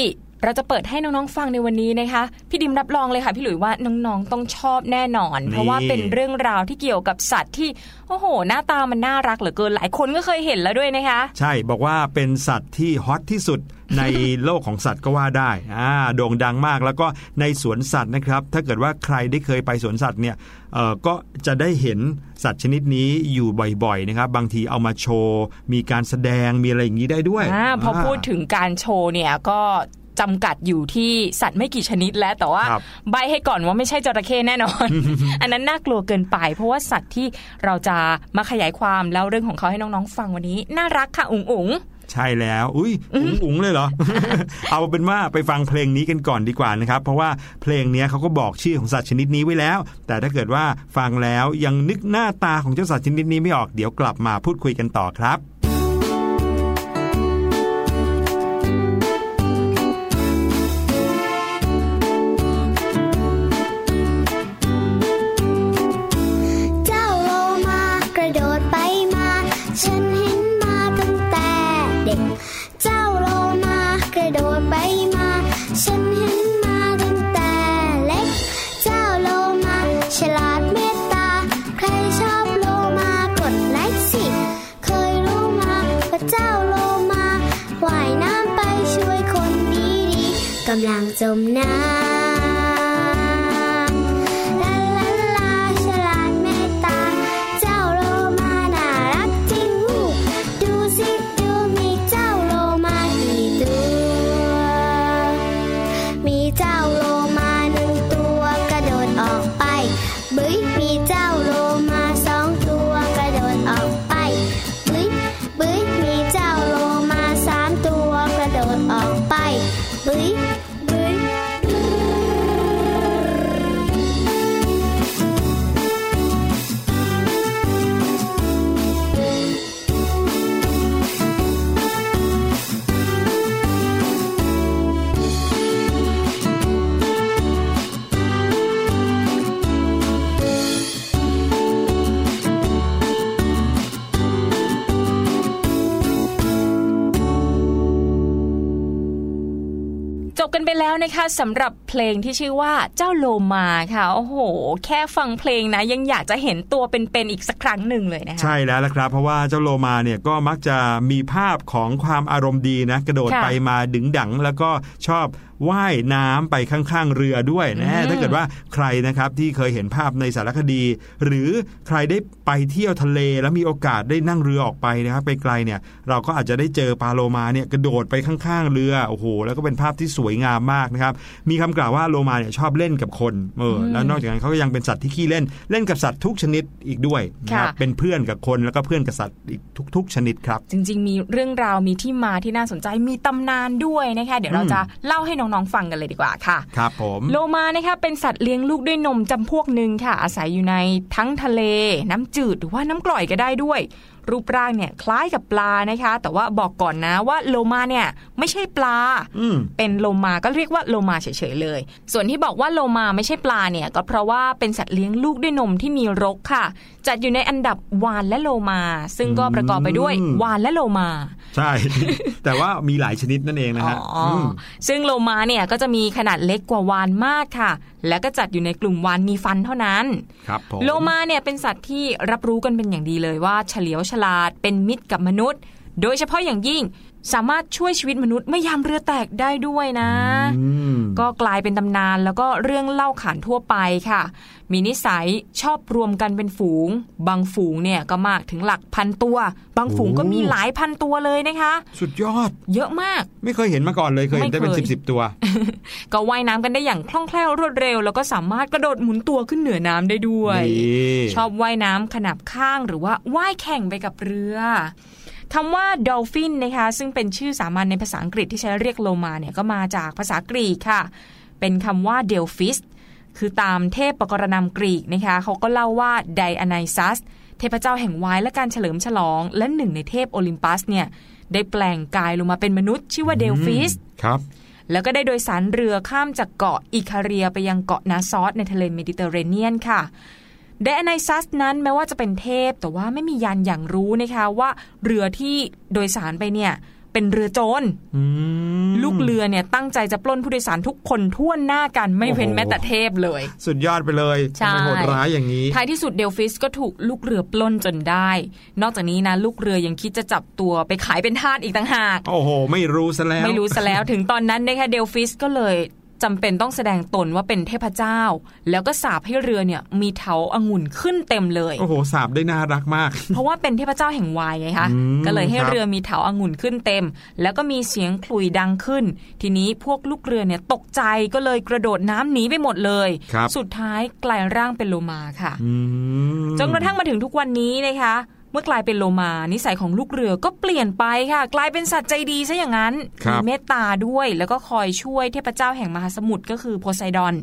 ปิดให้น้องๆฟังในวันนี้นะคะ พี่ดิมรับรองเลยค่ะ พี่หลุยว่าน้องๆต้องชอบแน่นอน เพราะว่าเป็นเรื่องราวที่เกี่ยวกับสัตว์ที่โอ้โห หน้าตามันน่ารักเหลือเกินหลายคนก็เคยเห็นแล้วด้วยนะคะ ใช่บอกว่าเป็นสัตว์ที่ฮอตที่สุดในโลกของสัตว์ก็ว่าได้อ่าโด่งดังมากแล้วก็ในสวนสัตว์นะครับ ถ้าเกิดว่าใครได้เคยไปสวนสัตว์เนี่ยเอ่อก็จะได้เห็นสัตว์ชนิดนี้อยู่บ่อยๆนะครับ บางทีเอามาโชว์ มีการแสดงมีอะไรอย่างนี้ได้ด้วยอ่าพอพูดถึงการโชว์เนี่ยก็ จำกัดอยู่ที่สัตว์ไม่กี่ชนิดแล้วแต่ว่าครับใบให้ก่อนว่าไม่ใช่จระเข้แน่นอน อันนั้นน่ากลัวเกินไป เพราะว่าสัตว์ที่เราจะมาขยายความแล้วเรื่องของเขาให้น้องๆฟังวันนี้ น่ารักค่ะอุ๋งอุ๋งใช่แล้ว อุ้ยอุ๋งอุ๋งเลยเหรอ เอาเป็นว่าไปฟังเพลงนี้กันก่อนดีกว่านะครับ เพราะว่าเพลงเนี้ยเขาก็บอกชื่อของสัตว์ชนิดนี้ไว้แล้ว แต่ถ้าเกิดว่าฟังแล้วยังนึกหน้าตาของเจ้าสัตว์ชนิดนี้ไม่ออก เดี๋ยวกลับมาพูดคุยกันต่อครับำลังจมน้ำ ไนไปแล้วนะคะสำหรับเพลงที่ชื่อว่าเจ้าโลมาค่ะโอ้โห แค่ฟังเพลงนะ ยังอยากจะเห็นตัวเป็นๆอีกสักครั้งหนึ่งเลยนะคะใช่แล้วละครับ เพราะว่าเจ้าโลมาเนี่ยก็มักจะมีภาพของความอารมณ์ดีนะ กระโดดค่ะไปมาดึงดังแล้วก็ชอบว่ายน้ำไปข้างๆเรือด้วยนะอืมถ้าเกิดว่าใครนะครับที่เคยเห็นภาพในสารคดี หรือใครได้ไปเที่ยวทะเลแล้วมีโอกาสได้นั่งเรือออกไปนะครับไปไกลเนี่ยเราก็อาจจะได้เจอปลาโลมาเนี่ยกระโดดไปข้างๆเรือโอ้โหแล้วก็เป็นภาพที่สวยงามมากนะครับมีคำกล่าวว่าโลมาเนี่ยชอบเล่นกับคนเออแล้วนอกจากนั้นเขาก็ยังเป็นสัตว์ที่ขี้เล่นเล่นกับสัตว์ทุกชนิดอีกด้วยนะครับค่ะเป็นเพื่อนกับคนแล้วก็เพื่อนกับสัตว์อีกทุก ๆ ชนิดครับ จริง ๆ มีเรื่องราวมีที่มาที่น่าสนใจมีตำนานด้วยนะคะเดี๋ยวเราอืมจะเล่าให้น้องๆฟังกันเลยดีกว่าค่ะ ครับผมโลมานะคะเป็นสัตว์เลี้ยงลูกด้วยนมจำพวกหนึ่งค่ะ อาศัยอยู่ในทั้งทะเล น้ำจืดหรือว่าน้ำกร่อยก็ได้ด้วย รูปร่างเนี่ยคล้ายกับปลานะคะ แต่ว่าบอกก่อนนะว่าโลมาเนี่ยไม่ใช่ปลาอืมเป็นโลมาก็เรียกว่าโลมาเฉยๆเลย ส่วนที่บอกว่าโลมาไม่ใช่ปลาเนี่ย ก็เพราะว่าเป็นสัตว์เลี้ยงลูกด้วยนมที่มีรกค่ะ จัดอยู่ในอันดับวานและโลมา ซึ่งก็ประกอบไปด้วยอืมวานและโลมา ใช่ แต่ว่ามีหลายชนิดนั่นเองนะฮะอ๋ออมซึ่งโลมาเนี่ยก็จะมีขนาดเล็กกว่าวานมากค่ะ และก็จัดอยู่ในกลุ่มวานมีฟันเท่านั้นครับผมโลมาเนี่ยเป็นสัตว์ที่รับรู้กันเป็นอย่างดีเลยว่าเฉลียวฉลาดเป็นมิตรกับมนุษย์ โดยเฉพาะอย่างยิ่งสามารถช่วยชีวิตมนุษย์ไม่ยามเรือแตกได้ด้วยนะอืมก็กลายเป็นตำนานแล้วก็เรื่องเล่าขานทั่วไปค่ะมีนิสัยชอบรวมกันเป็นฝูง บางฝูงเนี่ยก็มากถึงหลักพันตัว บางฝูงก็มีหลายพันตัวเลยนะคะ สุดยอด เยอะมาก ไม่เคยเห็นมาก่อนเลยเคยเห็นได้เป็นไม่เคสิยบสิบตัว ก็ว่ายน้ำกันได้อย่างคล่องแคล่วรวดเร็ว แล้วก็สามารถกระโดดหมุนตัวขึ้นเหนือน้ำได้ด้วยนี่ชอบว่ายน้ำขนาบข้างหรือว่าว่ายแข่งไปกับเรือคำว่า dolphin นะคะซึ่งเป็นชื่อสามัญในภาษาอังกฤษที่ใช้เรียกโลมาเนี่ยก็มาจากภาษากรีกค่ะ เป็นคำว่า delphis คือตามเทพปกรณำกรีกนะคะเขาก็เล่าว่าไดอาไนซัส เทพเจ้าแห่งวายและการเฉลิมฉลอง และหนึ่งในเทพโอลิมปัสเนี่ยได้แปลงกายลงมาเป็นมนุษย์ ชื่อว่าเดลฟิสครับแล้วก็ได้โดยสารเรือข้ามจากเกาะอิคาเรียไปยังเกาะนักซอสในทะเลเมดิเตอร์เรเนียนค่ะไดโอไนซัสนั้นแม้ว่าจะเป็นเทพแต่ว่าไม่มีญาณหยั่งรู้นะคะว่าเรือที่โดยสารไปเนี่ย เป็นเรือโจรอืมลูกเรือเนี่ยตั้งใจจะปล้นผู้โดยสารทุกคนทั่วหน้ากันไม่เว้นโอ้โหแม้แต่เทพเลย สุดยอดไปเลยใช่ทำไมโหดร้ายอย่างนี้ท้ายที่สุดเดลฟิสก็ถูกลูกเรือปล้นจนได้ นอกจากนี้นะลูกเรือยังคิดจะจับตัวไปขายเป็นทาสอีกต่างหาก โอ้โห ไม่รู้ซะแล้ว ไม่รู้ซะแล้วถึงตอนนั้นนะคะเดลฟิสก็เลย จำเป็นต้องแสดงตนว่าเป็นเทพเจ้า แล้วก็สาปให้เรือเนี่ยมีเถาองุ่นขึ้นเต็มเลย โอ้โหสาบได้น่ารักมาก เพราะว่าเป็นเทพเจ้าแห่งวายไงคะอืมก็เลยให้ครับเรือมีเถาองุ่นขึ้นเต็ม แล้วก็มีเสียงขลุ่ยดังขึ้น ทีนี้พวกลูกเรือเนี่ยตกใจก็เลยกระโดดน้ำหนีไปหมดเลยครับสุดท้ายกลายร่างเป็นโลมาค่ะอืมจนกระทั่งมาถึงทุกวันนี้นะคะ เมื่อกลายเป็นโลมานิสัยของลูกเรือก็เปลี่ยนไปค่ะ กลายเป็นสัตว์ใจดีซะอย่างนั้นครับมีเมตตาด้วยแล้วก็คอยช่วยเทพเจ้าแห่งมหาสมุทรก็คือโพไซดอน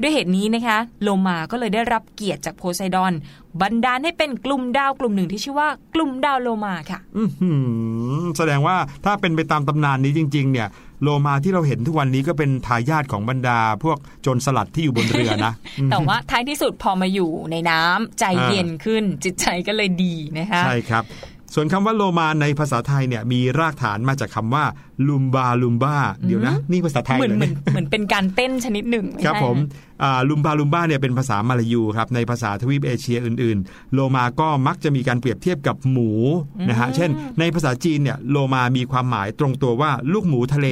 ด้วยเหตุนี้นะคะ โลมาก็เลยได้รับเกียรติจากโพไซดอน บันดาลให้เป็นกลุ่มดาวกลุ่มหนึ่งที่ชื่อว่ากลุ่มดาวโลมาค่ะ อื้อหือแสดงว่าถ้าเป็นไปตามตำนานนี้จริง ๆ เนี่ย โลมาที่เราเห็นทุกวันนี้ก็เป็นทายาทของบรรดา พวกโจรสลัดที่อยู่บนเรือนะอืมแต่ว่าท้ายที่สุดพอมาอยู่ในน้ำใจเย็นขึ้นจิตใจก็เลยดีนะคะใช่ครับ ส่วนคำว่าโลมาในภาษาไทยเนี่ยมีรากฐานมาจากคำว่าลุมบาลุมบ้าเดี๋ยวนะ นี่ภาษาไทยเหมือนเลยเหมือนเนี่ยเหมือนเป็นการเต้นชนิดหนึ่งไครับใช่ผมนะอ่า ลุมบาลุมบ้าเนี่ยเป็นภาษามาลายูครับในภาษาทวีปเอเชียอื่นๆ โลมาก็มักจะมีการเปรียบเทียบกับหมูนะฮะเช่น ในภาษาจีนเนี่ยโลมามีความหมายตรงตัวว่าลูกหมูทะเล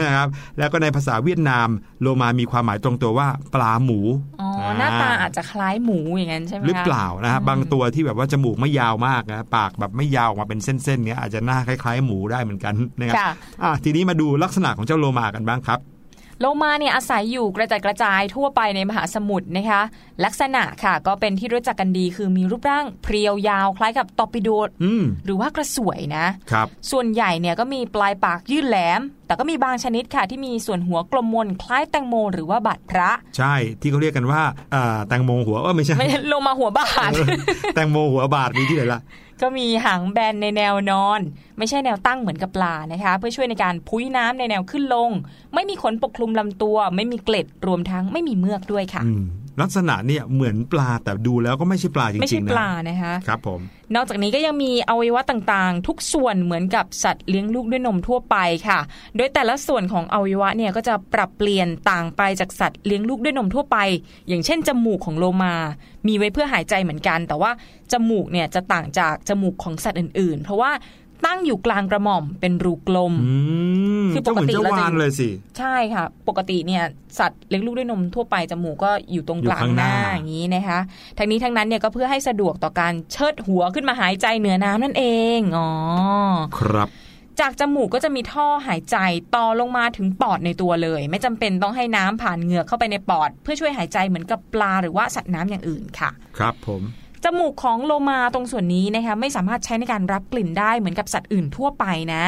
นะครับแล้วก็ในภาษาเวียดนาม โลมามีความหมายตรงตัวว่าปลาหมูอ๋อหน้าตาอาจจะคล้ายหมูอย่างนั้นใช่ไหมคะหรือเปล่านะฮะบางตัวที่แบบว่าจมูกไม่ยาวมากนะปากแบบไม่ยาวออกมาเป็นเส้นๆเนี้ยอาจจะหน้าคล้ายๆ หมูได้เหมือนกันนะครับค่ะอะทีนี้มาดูลักษณะของเจ้าโลมากันบ้างครับ โลมาเนี่ยอาศัยอยู่กระจัดกระจายทั่วไปในมหาสมุทรนะคะ ลักษณะค่ะก็เป็นที่รู้จักกันดีคือมีรูปร่างเพรียวยาวคล้ายกับตอร์ปิโดอืมหรือว่ากระสวยนะครับ ส่วนใหญ่เนี่ยก็มีปลายปากยื่นแหลม แต่ก็มีบางชนิดค่ะที่มีส่วนหัวกลมมนคล้ายแตงโมหรือว่าบาดพระ ใช่ที่เขาเรียกกันว่าอ่าแตงโมหัวเออไม่ใช่ไม่ใช่โลมาหัวบาดเออแตงโมหัวบาทมีที่ไหนล่ะก็มีหางแบนในแนวนอน ไม่ใช่แนวตั้งเหมือนกับปลานะคะ เพื่อช่วยในการพุ้ยน้ำในแนวขึ้นลง ไม่มีขนปกคลุมลำตัว ไม่มีเกล็ดรวมทั้งไม่มีเมือกด้วยค่ะ ลักษณะเนี่ยเหมือนปลาแต่ดูแล้วก็ไม่ใช่ปลาจไม่ริใช่งๆปนะลานะคะครับผมนอกจากนี้ก็ยังมีอวัยวะต่างๆ ทุกส่วนเหมือนกับสัตว์เลี้ยงลูกด้วยนมทั่วไปค่ะ โดยแต่ละส่วนของอวัยวะเนี่ยก็จะปรับเปลี่ยนต่างไปจากสัตว์เลี้ยงลูกด้วยนมทั่วไป อย่างเช่นจมูกของโลมา มีไว้เพื่อหายใจเหมือนกัน แต่ว่าจมูกเนี่ยจะต่างจากจมูกของสัตว์อื่นๆ เพราะว่า ตั้งอยู่กลางกระหม่อมเป็นรูกลมอืมคือปเจ้ากเหมือนติเจ้าเราจะวานเลยสิใช่ค่ะ ปกติเนี่ยสัตว์เลี้ยงลูกด้วยนมทั่วไปจมูกก็อยู่ตรงกลางอยู่ข้างหหน้าน้าอย่างนี้นะคะทั้งนี้ทั้งนั้นเนี่ยก็เพื่อให้สะดวกต่อการเชิดหัวขึ้นมาหายใจเหนือน้ำนั่นเองอ๋อครับจากจมูกก็จะมีท่อหายใจต่อลงมาถึงปอดในตัวเลย ไม่จำเป็นต้องให้น้ำผ่านเหงือกเข้าไปในปอด เพื่อช่วยหายใจเหมือนกับปลาหรือว่าสัตว์น้ำอย่างอื่นค่ะ ครับผม จมูกของโลมาตรงส่วนนี้นะคะไม่สามารถใช้ในการรับกลิ่นได้เหมือนกับสัตว์อื่นทั่วไปนะ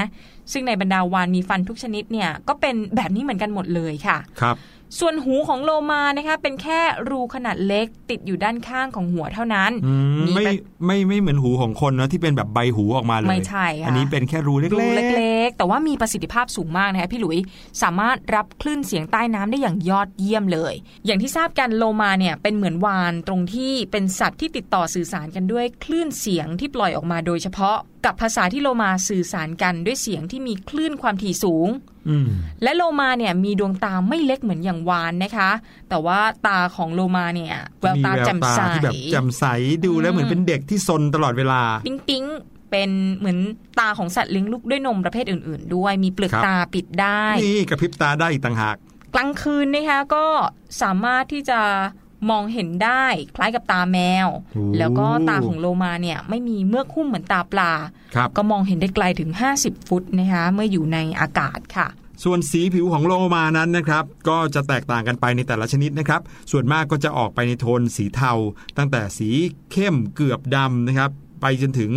ซึ่งในบรรดาวานมีฟันทุกชนิดเนี่ยก็เป็นแบบนี้เหมือนกันหมดเลยค่ะครับ ส่วนหูของโลมานะคะเป็นแค่รูขนาดเล็กติดอยู่ด้านข้างของหัวเท่านั้นอืมมีไม่แบบไม่ไม่เหมือนหูของคนนะที่เป็นแบบใบหูออกมาเลยไม่ใช่ค่ะอันนี้เป็นแค่รูเล็กรูๆเล็ก ๆ แต่ว่ามีประสิทธิภาพสูงมากนะคะพี่หลุยสามารถรับคลื่นเสียงใต้น้ำได้อย่างยอดเยี่ยมเลย อย่างที่ทราบกันโลมาเนี่ยเป็นเหมือนวานตรงที่เป็นสัตว์ที่ติดต่อสื่อสารกันด้วยคลื่นเสียงที่ปล่อยออกมาโดยเฉพาะ กับภาษาที่โลมาสื่อสารกันด้วยเสียงที่มีคลื่นความถี่สูงอืมและโลมาเนี่ยมีดวงตาไม่เล็กเหมือนอย่างวานนะคะ แต่ว่าตาของโลมาเนี่ยแววตามีแจ่มใสที่แบบแจ่มใสดูแล้วเหมือนเป็นเด็กที่ซนตลอดเวลา ปิ๊งปิ๊งเป็นเหมือนตาของสัตว์เลี้ยงลูกด้วยนมประเภทอื่น ๆ ด้วยมีเปลือกครับตาปิดได้ นี่กระพริบตาได้อีกต่างหาก กลางคืนนะคะก็สามารถที่จะ มองเห็นได้คล้ายกับตาแมวโอ้แล้วก็ตาของโลมาเนี่ยไม่มีเมือกหุ้มเหมือนตาปลาครับก็มองเห็นได้ไกลถึง 50 ฟุตนะคะเมื่ออยู่ในอากาศค่ะส่วนสีผิวของโลมานั้นนะครับก็จะแตกต่างกันไปในแต่ละชนิดนะครับ ส่วนมากก็จะออกไปในโทนสีเทา ตั้งแต่สีเข้มเกือบดำนะครับ ไปจนถึง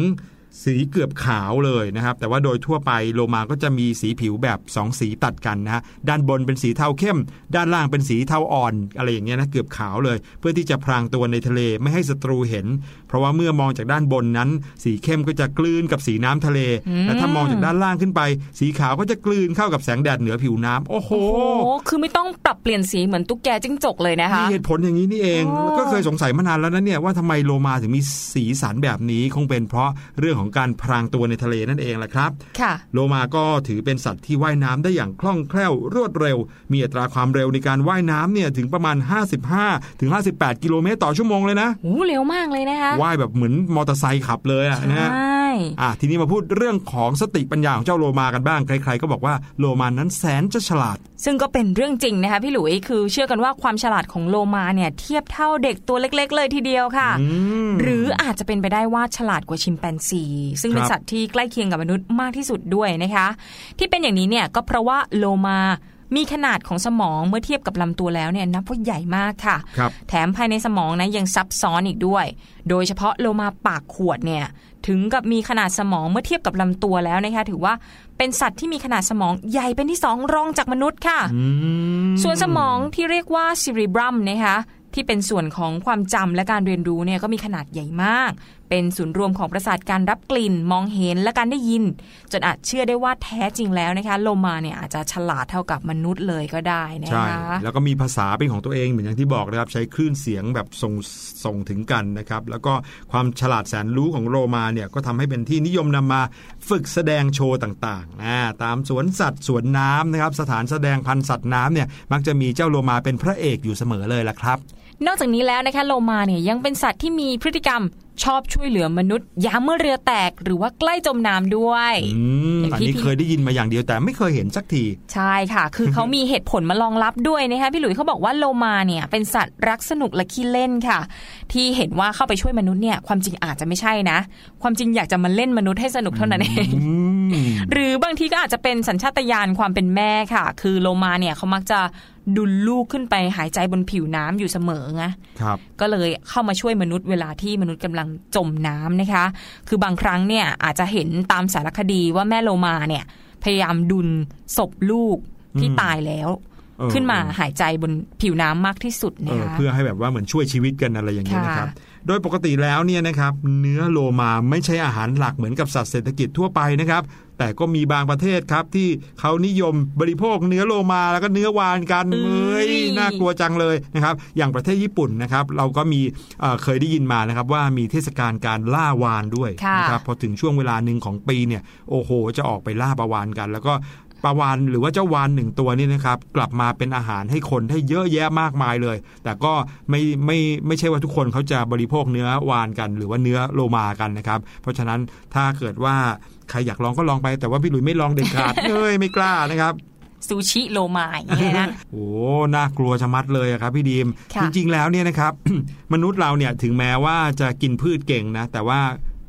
สีเกือบขาวเลยนะครับ แต่ว่าโดยทั่วไปโลมาก็จะมีสีผิวแบบ 2 สีตัดกันนะฮะด้านบนเป็นสีเทาเข้ม ด้านล่างเป็นสีเทาอ่อน อะไรอย่างเงี้ยนะเกือบขาวเลย เพื่อที่จะพรางตัวในทะเลไม่ให้ศัตรูเห็น เพราะว่าเมื่อมองจากด้านบนนั้น สีเข้มก็จะกลืนกับสีน้ำทะเลอืมและถ้ามองจากด้านล่างขึ้นไป สีขาวก็จะกลืนเข้ากับแสงแดดเหนือผิวน้ำโอ้โหโอ้โหคือไม่ต้องปรับเปลี่ยนสีเหมือนตุ๊กแกจิ้งจกเลยนะคะมีเหตุผลอย่างนี้นี่เองอ๋อก็เคยสงสัยมานานแล้วนะเนี่ยว่าทำไมโลมาถึงมีสีสันแบบนี้คงเป็นเพราะเรื่องของของการพรางตัวในทะเลนั่นเองแหละครับค่ะโลมาก็ถือเป็นสัตว์ที่ว่ายน้ำได้อย่างคล่องแคล่วรวดเร็ว มีอัตราความเร็วในการว่ายน้ำเนี่ยถึงประมาณ 55 ถึง 58 กิโลเมตรต่อชั่วโมงเลยนะโอ้เร็วมากเลยนะคะว่ายแบบเหมือนมอเตอร์ไซค์ขับเลยอะนะฮะใช่ อะทีนี้มาพูดเรื่องของสติปัญญาของเจ้าโลมากันบ้าง ใครๆก็บอกว่าโลมานั้นแสนจะฉลาด ซึ่งก็เป็นเรื่องจริงนะคะพี่หลุยคือเชื่อกันว่าความฉลาดของโลมาเนี่ยเทียบเท่าเด็กตัวเล็ก ๆ เลยทีเดียวค่ะอืมหรืออาจจะเป็นไปได้ว่าฉลาดกว่าชิมแปนซี ซึ่งเป็นครับสัตว์ที่ใกล้เคียงกับมนุษย์มากที่สุดด้วยนะคะ ที่เป็นอย่างนี้เนี่ยก็เพราะว่าโลมามีขนาดของสมองเมื่อเทียบกับลำตัวแล้วเนี่ยนับว่าใหญ่มากค่ะครับแถมภายในสมองนะยังซับซ้อนอีกด้วย โดยเฉพาะโลมาปากขวดเนี่ย ถึงกับมีขนาดสมองเมื่อเทียบกับลำตัวแล้วนะคะถือว่าเป็นสัตว์ที่มีขนาดสมองใหญ่เป็นที่สองรองจากมนุษย์ค่ะอืมส่วนสมองที่เรียกว่า cerebrum นะคะ ที่เป็นส่วนของความจำและการเรียนรู้เนี่ยก็มีขนาดใหญ่มาก เป็นศูนย์รวมของประสาทการรับกลิ่น มองเห็นและการได้ยิน จนอาจเชื่อได้ว่าแท้จริงแล้วนะคะโลมาเนี่ยอาจจะฉลาดเท่ากับมนุษย์เลยก็ได้นะคะใช่แล้วก็มีภาษาเป็นของตัวเองเหมือนอย่างที่บอกนะครับใช้คลื่นเสียงแบบส่งส่งถึงกันนะครับแล้วก็ความฉลาดแสนรู้ของโลมาเนี่ยก็ทำให้เป็นที่นิยมนำมาฝึกแสดงโชว์ต่างๆนะตามสวนสัตว์สวนน้ำนะครับสถานแสดงพันธุ์สัตว์น้ำเนี่ยมักจะมีเจ้าโลมาเป็นพระเอกอยู่เสมอเลยล่ะครับ นอกจากนี้แล้วนะคะโลมาเนี่ยยังเป็นสัตว์ที่มีพฤติกรรม ชอบช่วยเหลือมนุษย์ยามเมื่อเรือแตกหรือว่าใกล้จมน้ำด้วยอืมอย่างอันที่นี้พี่เคยได้ยินมาอย่างเดียวแต่ไม่เคยเห็นสักที ใช่ค่ะ คือเขามีเหตุผลมารองรับด้วยนะคะพี่หลุยเขาบอกว่าโลมาเนี่ยเป็นสัตว์รักสนุกและขี้เล่นค่ะ ที่เห็นว่าเข้าไปช่วยมนุษย์เนี่ยความจริงอาจจะไม่ใช่นะ ความจริงอยากจะมาเล่นมนุษย์ให้สนุกเท่านั้นเองอืมหรือบางทีก็อาจจะเป็นสัญชาตญาณความเป็นแม่ค่ะ คือโลมาเนี่ยเขามักจะดุลลูกขึ้นไปหายใจบนผิวน้ำอยู่เสมอไงครับก็เลยเข้ามาช่วยมนุษย์เวลาที่มนุษย์กำลังจมน้ำนะคะ คือบางครั้งเนี่ยอาจจะเห็นตามสารคดีว่าแม่โลมาเนี่ย พยายามดุลศพลูกที่อืมตายแล้วเออขึ้นมาหายใจบนผิวน้ำมากที่สุดเอนะอคะเพื่อให้แบบว่าเหมือนช่วยชีวิตกันอะไรอย่างนี้ยค่ะนะครับ โดยปกติแล้วเนี่ยนะครับเนื้อโลมาไม่ใช่อาหารหลักเหมือนกับสัตว์เศรษฐกิจทั่วไปนะครับ แต่ก็มีบางประเทศครับที่เขานิยมบริโภคเนื้อโลมาแล้วก็เนื้อวานกันเอ้ยน่ากลัวจังเลยนะครับ อย่างประเทศญี่ปุ่นนะครับ เราก็มีเอ่อเคยได้ยินมานะครับ ว่ามีเทศกาลการล่าวานด้วยค่ะนะครับพอถึงช่วงเวลาหนึ่งของปีเนี่ยโอ้โห จะออกไปล่าปลาวานกัน แล้วก็ ปลาวานหรือว่าเจ้าวานหนึ่งตัวนี่นะครับกลับมาเป็นอาหารให้คนได้เยอะแยะมากมายเลย แต่ก็ไม่ไม่ไม่ใช่ว่าทุกคนเขาจะบริโภคเนื้อวานกัน หรือว่าเนื้อโลมากันนะครับ เพราะฉะนั้นถ้าเกิดว่าใครอยากลองก็ลองไป แต่ว่าพี่หลุยไม่ลองเด็ดขาดเอ้ยไม่กล้านะครับซูชิโลมาอย่างเงี้ยนะโอ้ น่ากลัวชะมัดเลยอะครับพี่ดีมค่ะจริงๆ แล้วเนี่ยนะครับ มนุษย์เราเนี่ยถึงแม้ว่าจะกินพืชเก่งนะ แต่ว่า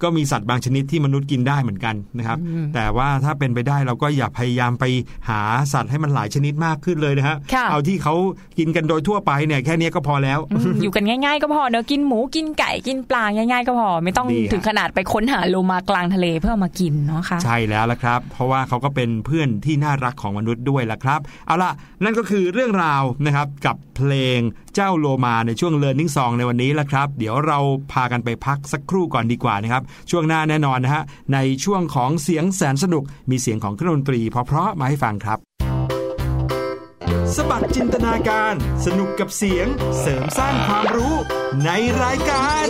ก็มีสัตว์บางชนิดที่มนุษย์กินได้เหมือนกันนะครับ แต่ว่าถ้าเป็นไปได้เราก็อย่าพยายามไปหาสัตว์ให้มันหลายชนิดมากขึ้นเลยนะฮะค่ะเอาที่เขากินกันโดยทั่วไปเนี่ยแค่เนี้ยก็พอแล้วอืมอยู่กันง่าย ๆ ก็พอเนอะกินหมูกินไก่กินปลาง่าย ๆ ก็พอ ไม่ต้องดีฮะถึงขนาดไปค้นหาโลมากลางทะเลเพื่อเอามากินเนาะค่ะใช่แล้วละครับ เพราะว่าเขาก็เป็นเพื่อนที่น่ารักของมนุษย์ด้วยละครับ เอาล่ะนั่นก็คือเรื่องราวนะครับกับเพลงเจ้าโลมาในช่วง Learning Song ในวันนี้ละครับ เดี๋ยวเราพากันไปพักสักครู่ก่อนดีกว่านะครับ ช่วงหน้าแน่นอนนะฮะ ในช่วงของเสียงแสนสนุก มีเสียงของเครื่องดนตรีเพราะๆมาให้ฟังครับสบัดจินตนาการ สนุกกับเสียงเสริมสร้างความรู้ในรายการ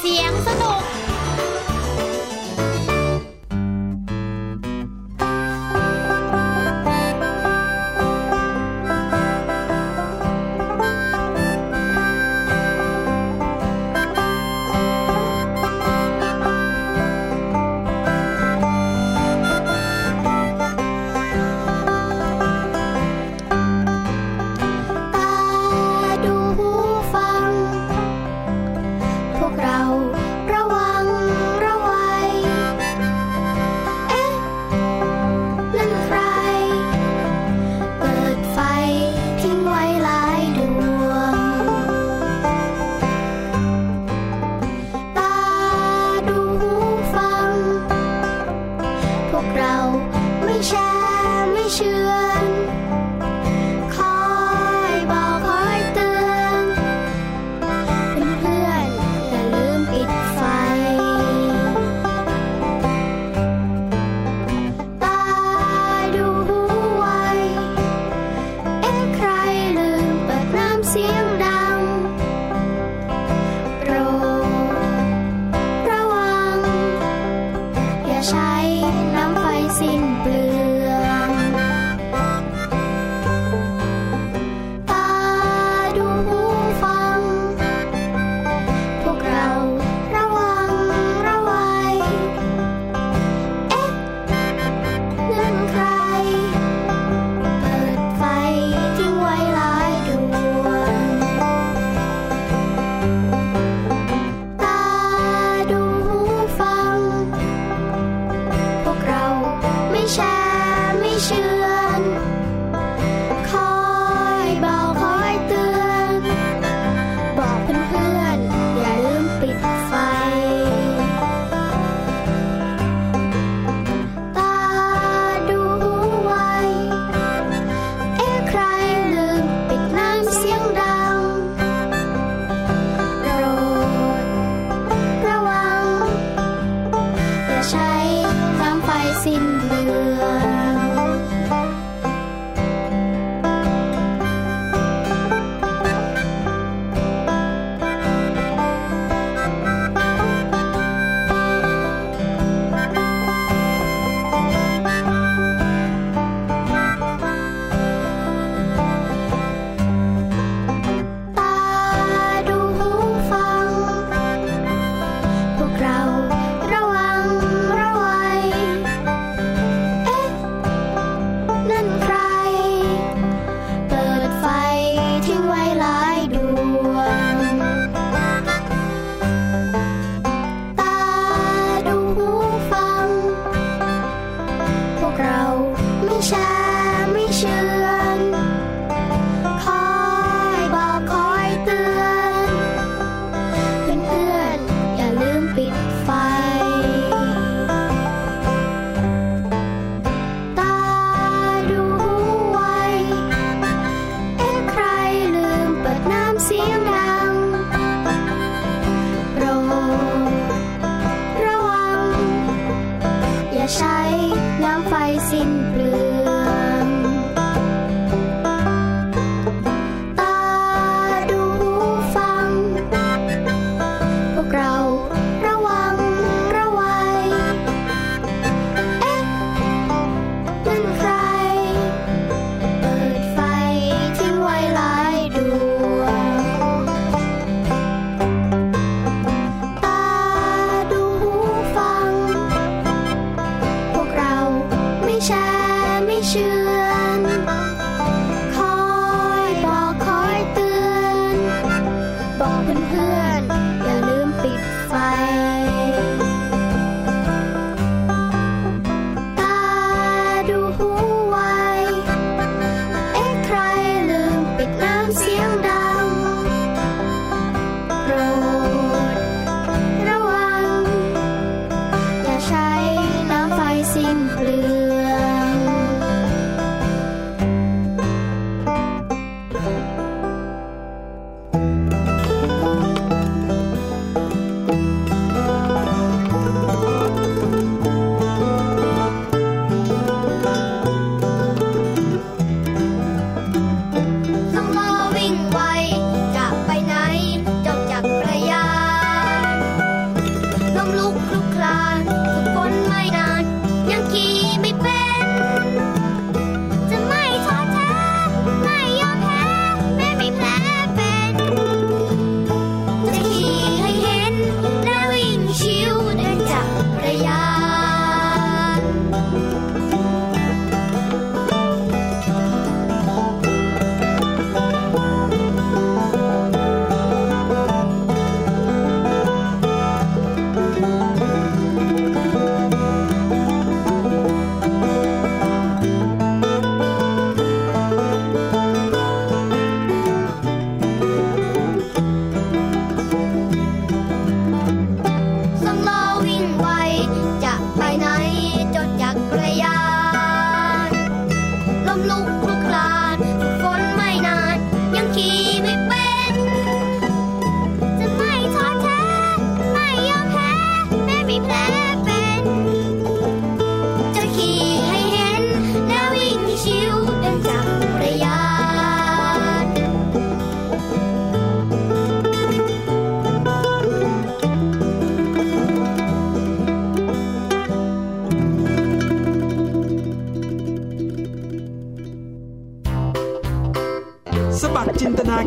เสียงส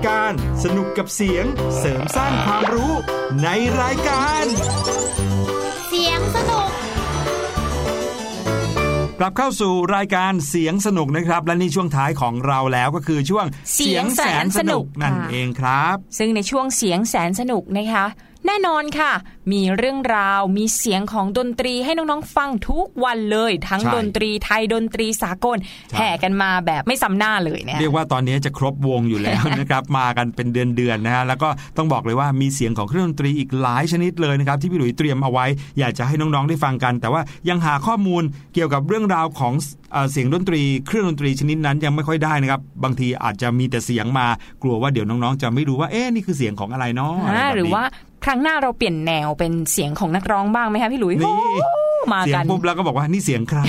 การสนุกกับเสียงเสริมสร้างความรู้ในรายการ เสียงสนุกกลับเข้าสู่รายการเสียงสนุกนะครับ และนี่ช่วงท้ายของเราแล้วก็คือช่วงเสียงแสนสนุกนั่นค่ะเองครับ ซึ่งในช่วงเสียงแสนสนุกนะคะ แน่นอนค่ะ มีเรื่องราวมีเสียงของดนตรีให้น้องๆฟังทุกวันเลย ทั้งใช่ดนตรีไทยดนตรีสากลใช่แห่กันมาแบบไม่ซ้ำหน้าเลยนะเรียกว่าตอนนี้จะครบวงอยู่แล้วนะครับมากันเป็นเดือนๆนะฮะแล้วก็ต้องบอกเลยว่ามีเสียงของเครื่องดนตรีอีกหลายชนิดเลยนะครับที่พี่หลุยเตรียมเอาไว้ อยากจะให้น้องๆได้ฟังกัน แต่ว่ายังหาข้อมูลเกี่ยวกับเรื่องราวของเอ่อเสียงดนตรีเครื่องดนตรีชนิดนั้นยังไม่ค่อยได้นะครับบางทีอาจจะมีแต่เสียงมากลัวว่าเดี๋ยวน้องๆ จะไม่รู้ว่าเอ๊ะนี่คือเสียงของอะไรเนาะะไแบบอ่านี้หรือว่า ครั้งหน้าเราเปลี่ยนแนวเป็นเสียงของนักร้องบ้างไหมคะพี่หลุยนี่โอ้มาเสียกังนปุ๊บแล้วก็บอกว่านี่เสียงใคร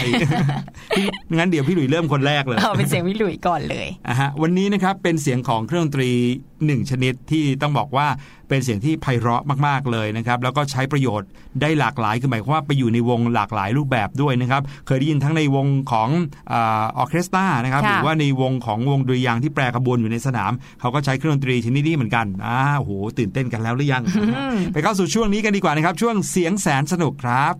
งั้นเดี๋ยวพี่หลุยเริ่มคนแรกเลยเอาเป็นเสียงพี่หลุยก่อนเลยอะฮะวันนี้นะครับเป็นเสียงของเครื่องดนตรีหนึ่งชนิดที่ต้องบอกว่า เป็นเสียงที่ไพเราะมากๆเลยนะครับแล้วก็ใช้ประโยชน์ได้หลากหลายคือหมายความว่าไปอยู่ในวงหลากหลายรูปแบบด้วยนะครับเคยได้ยินทั้งในวงของอออร์เคสตรานะครับค่ะหรือว่าในวงของวงดุริยางค์ที่แปรขบวนอยู่ในสนาม เขาก็ใช้เครื่องดนตรีชนิดนี้เหมือนกันอ้าโอ้โหตื่นเต้นกันแล้วหรือยัง ไปเข้าสู่ช่วงนี้กันดีกว่านะครับ ช่วงเสียงแสนสนุกครับ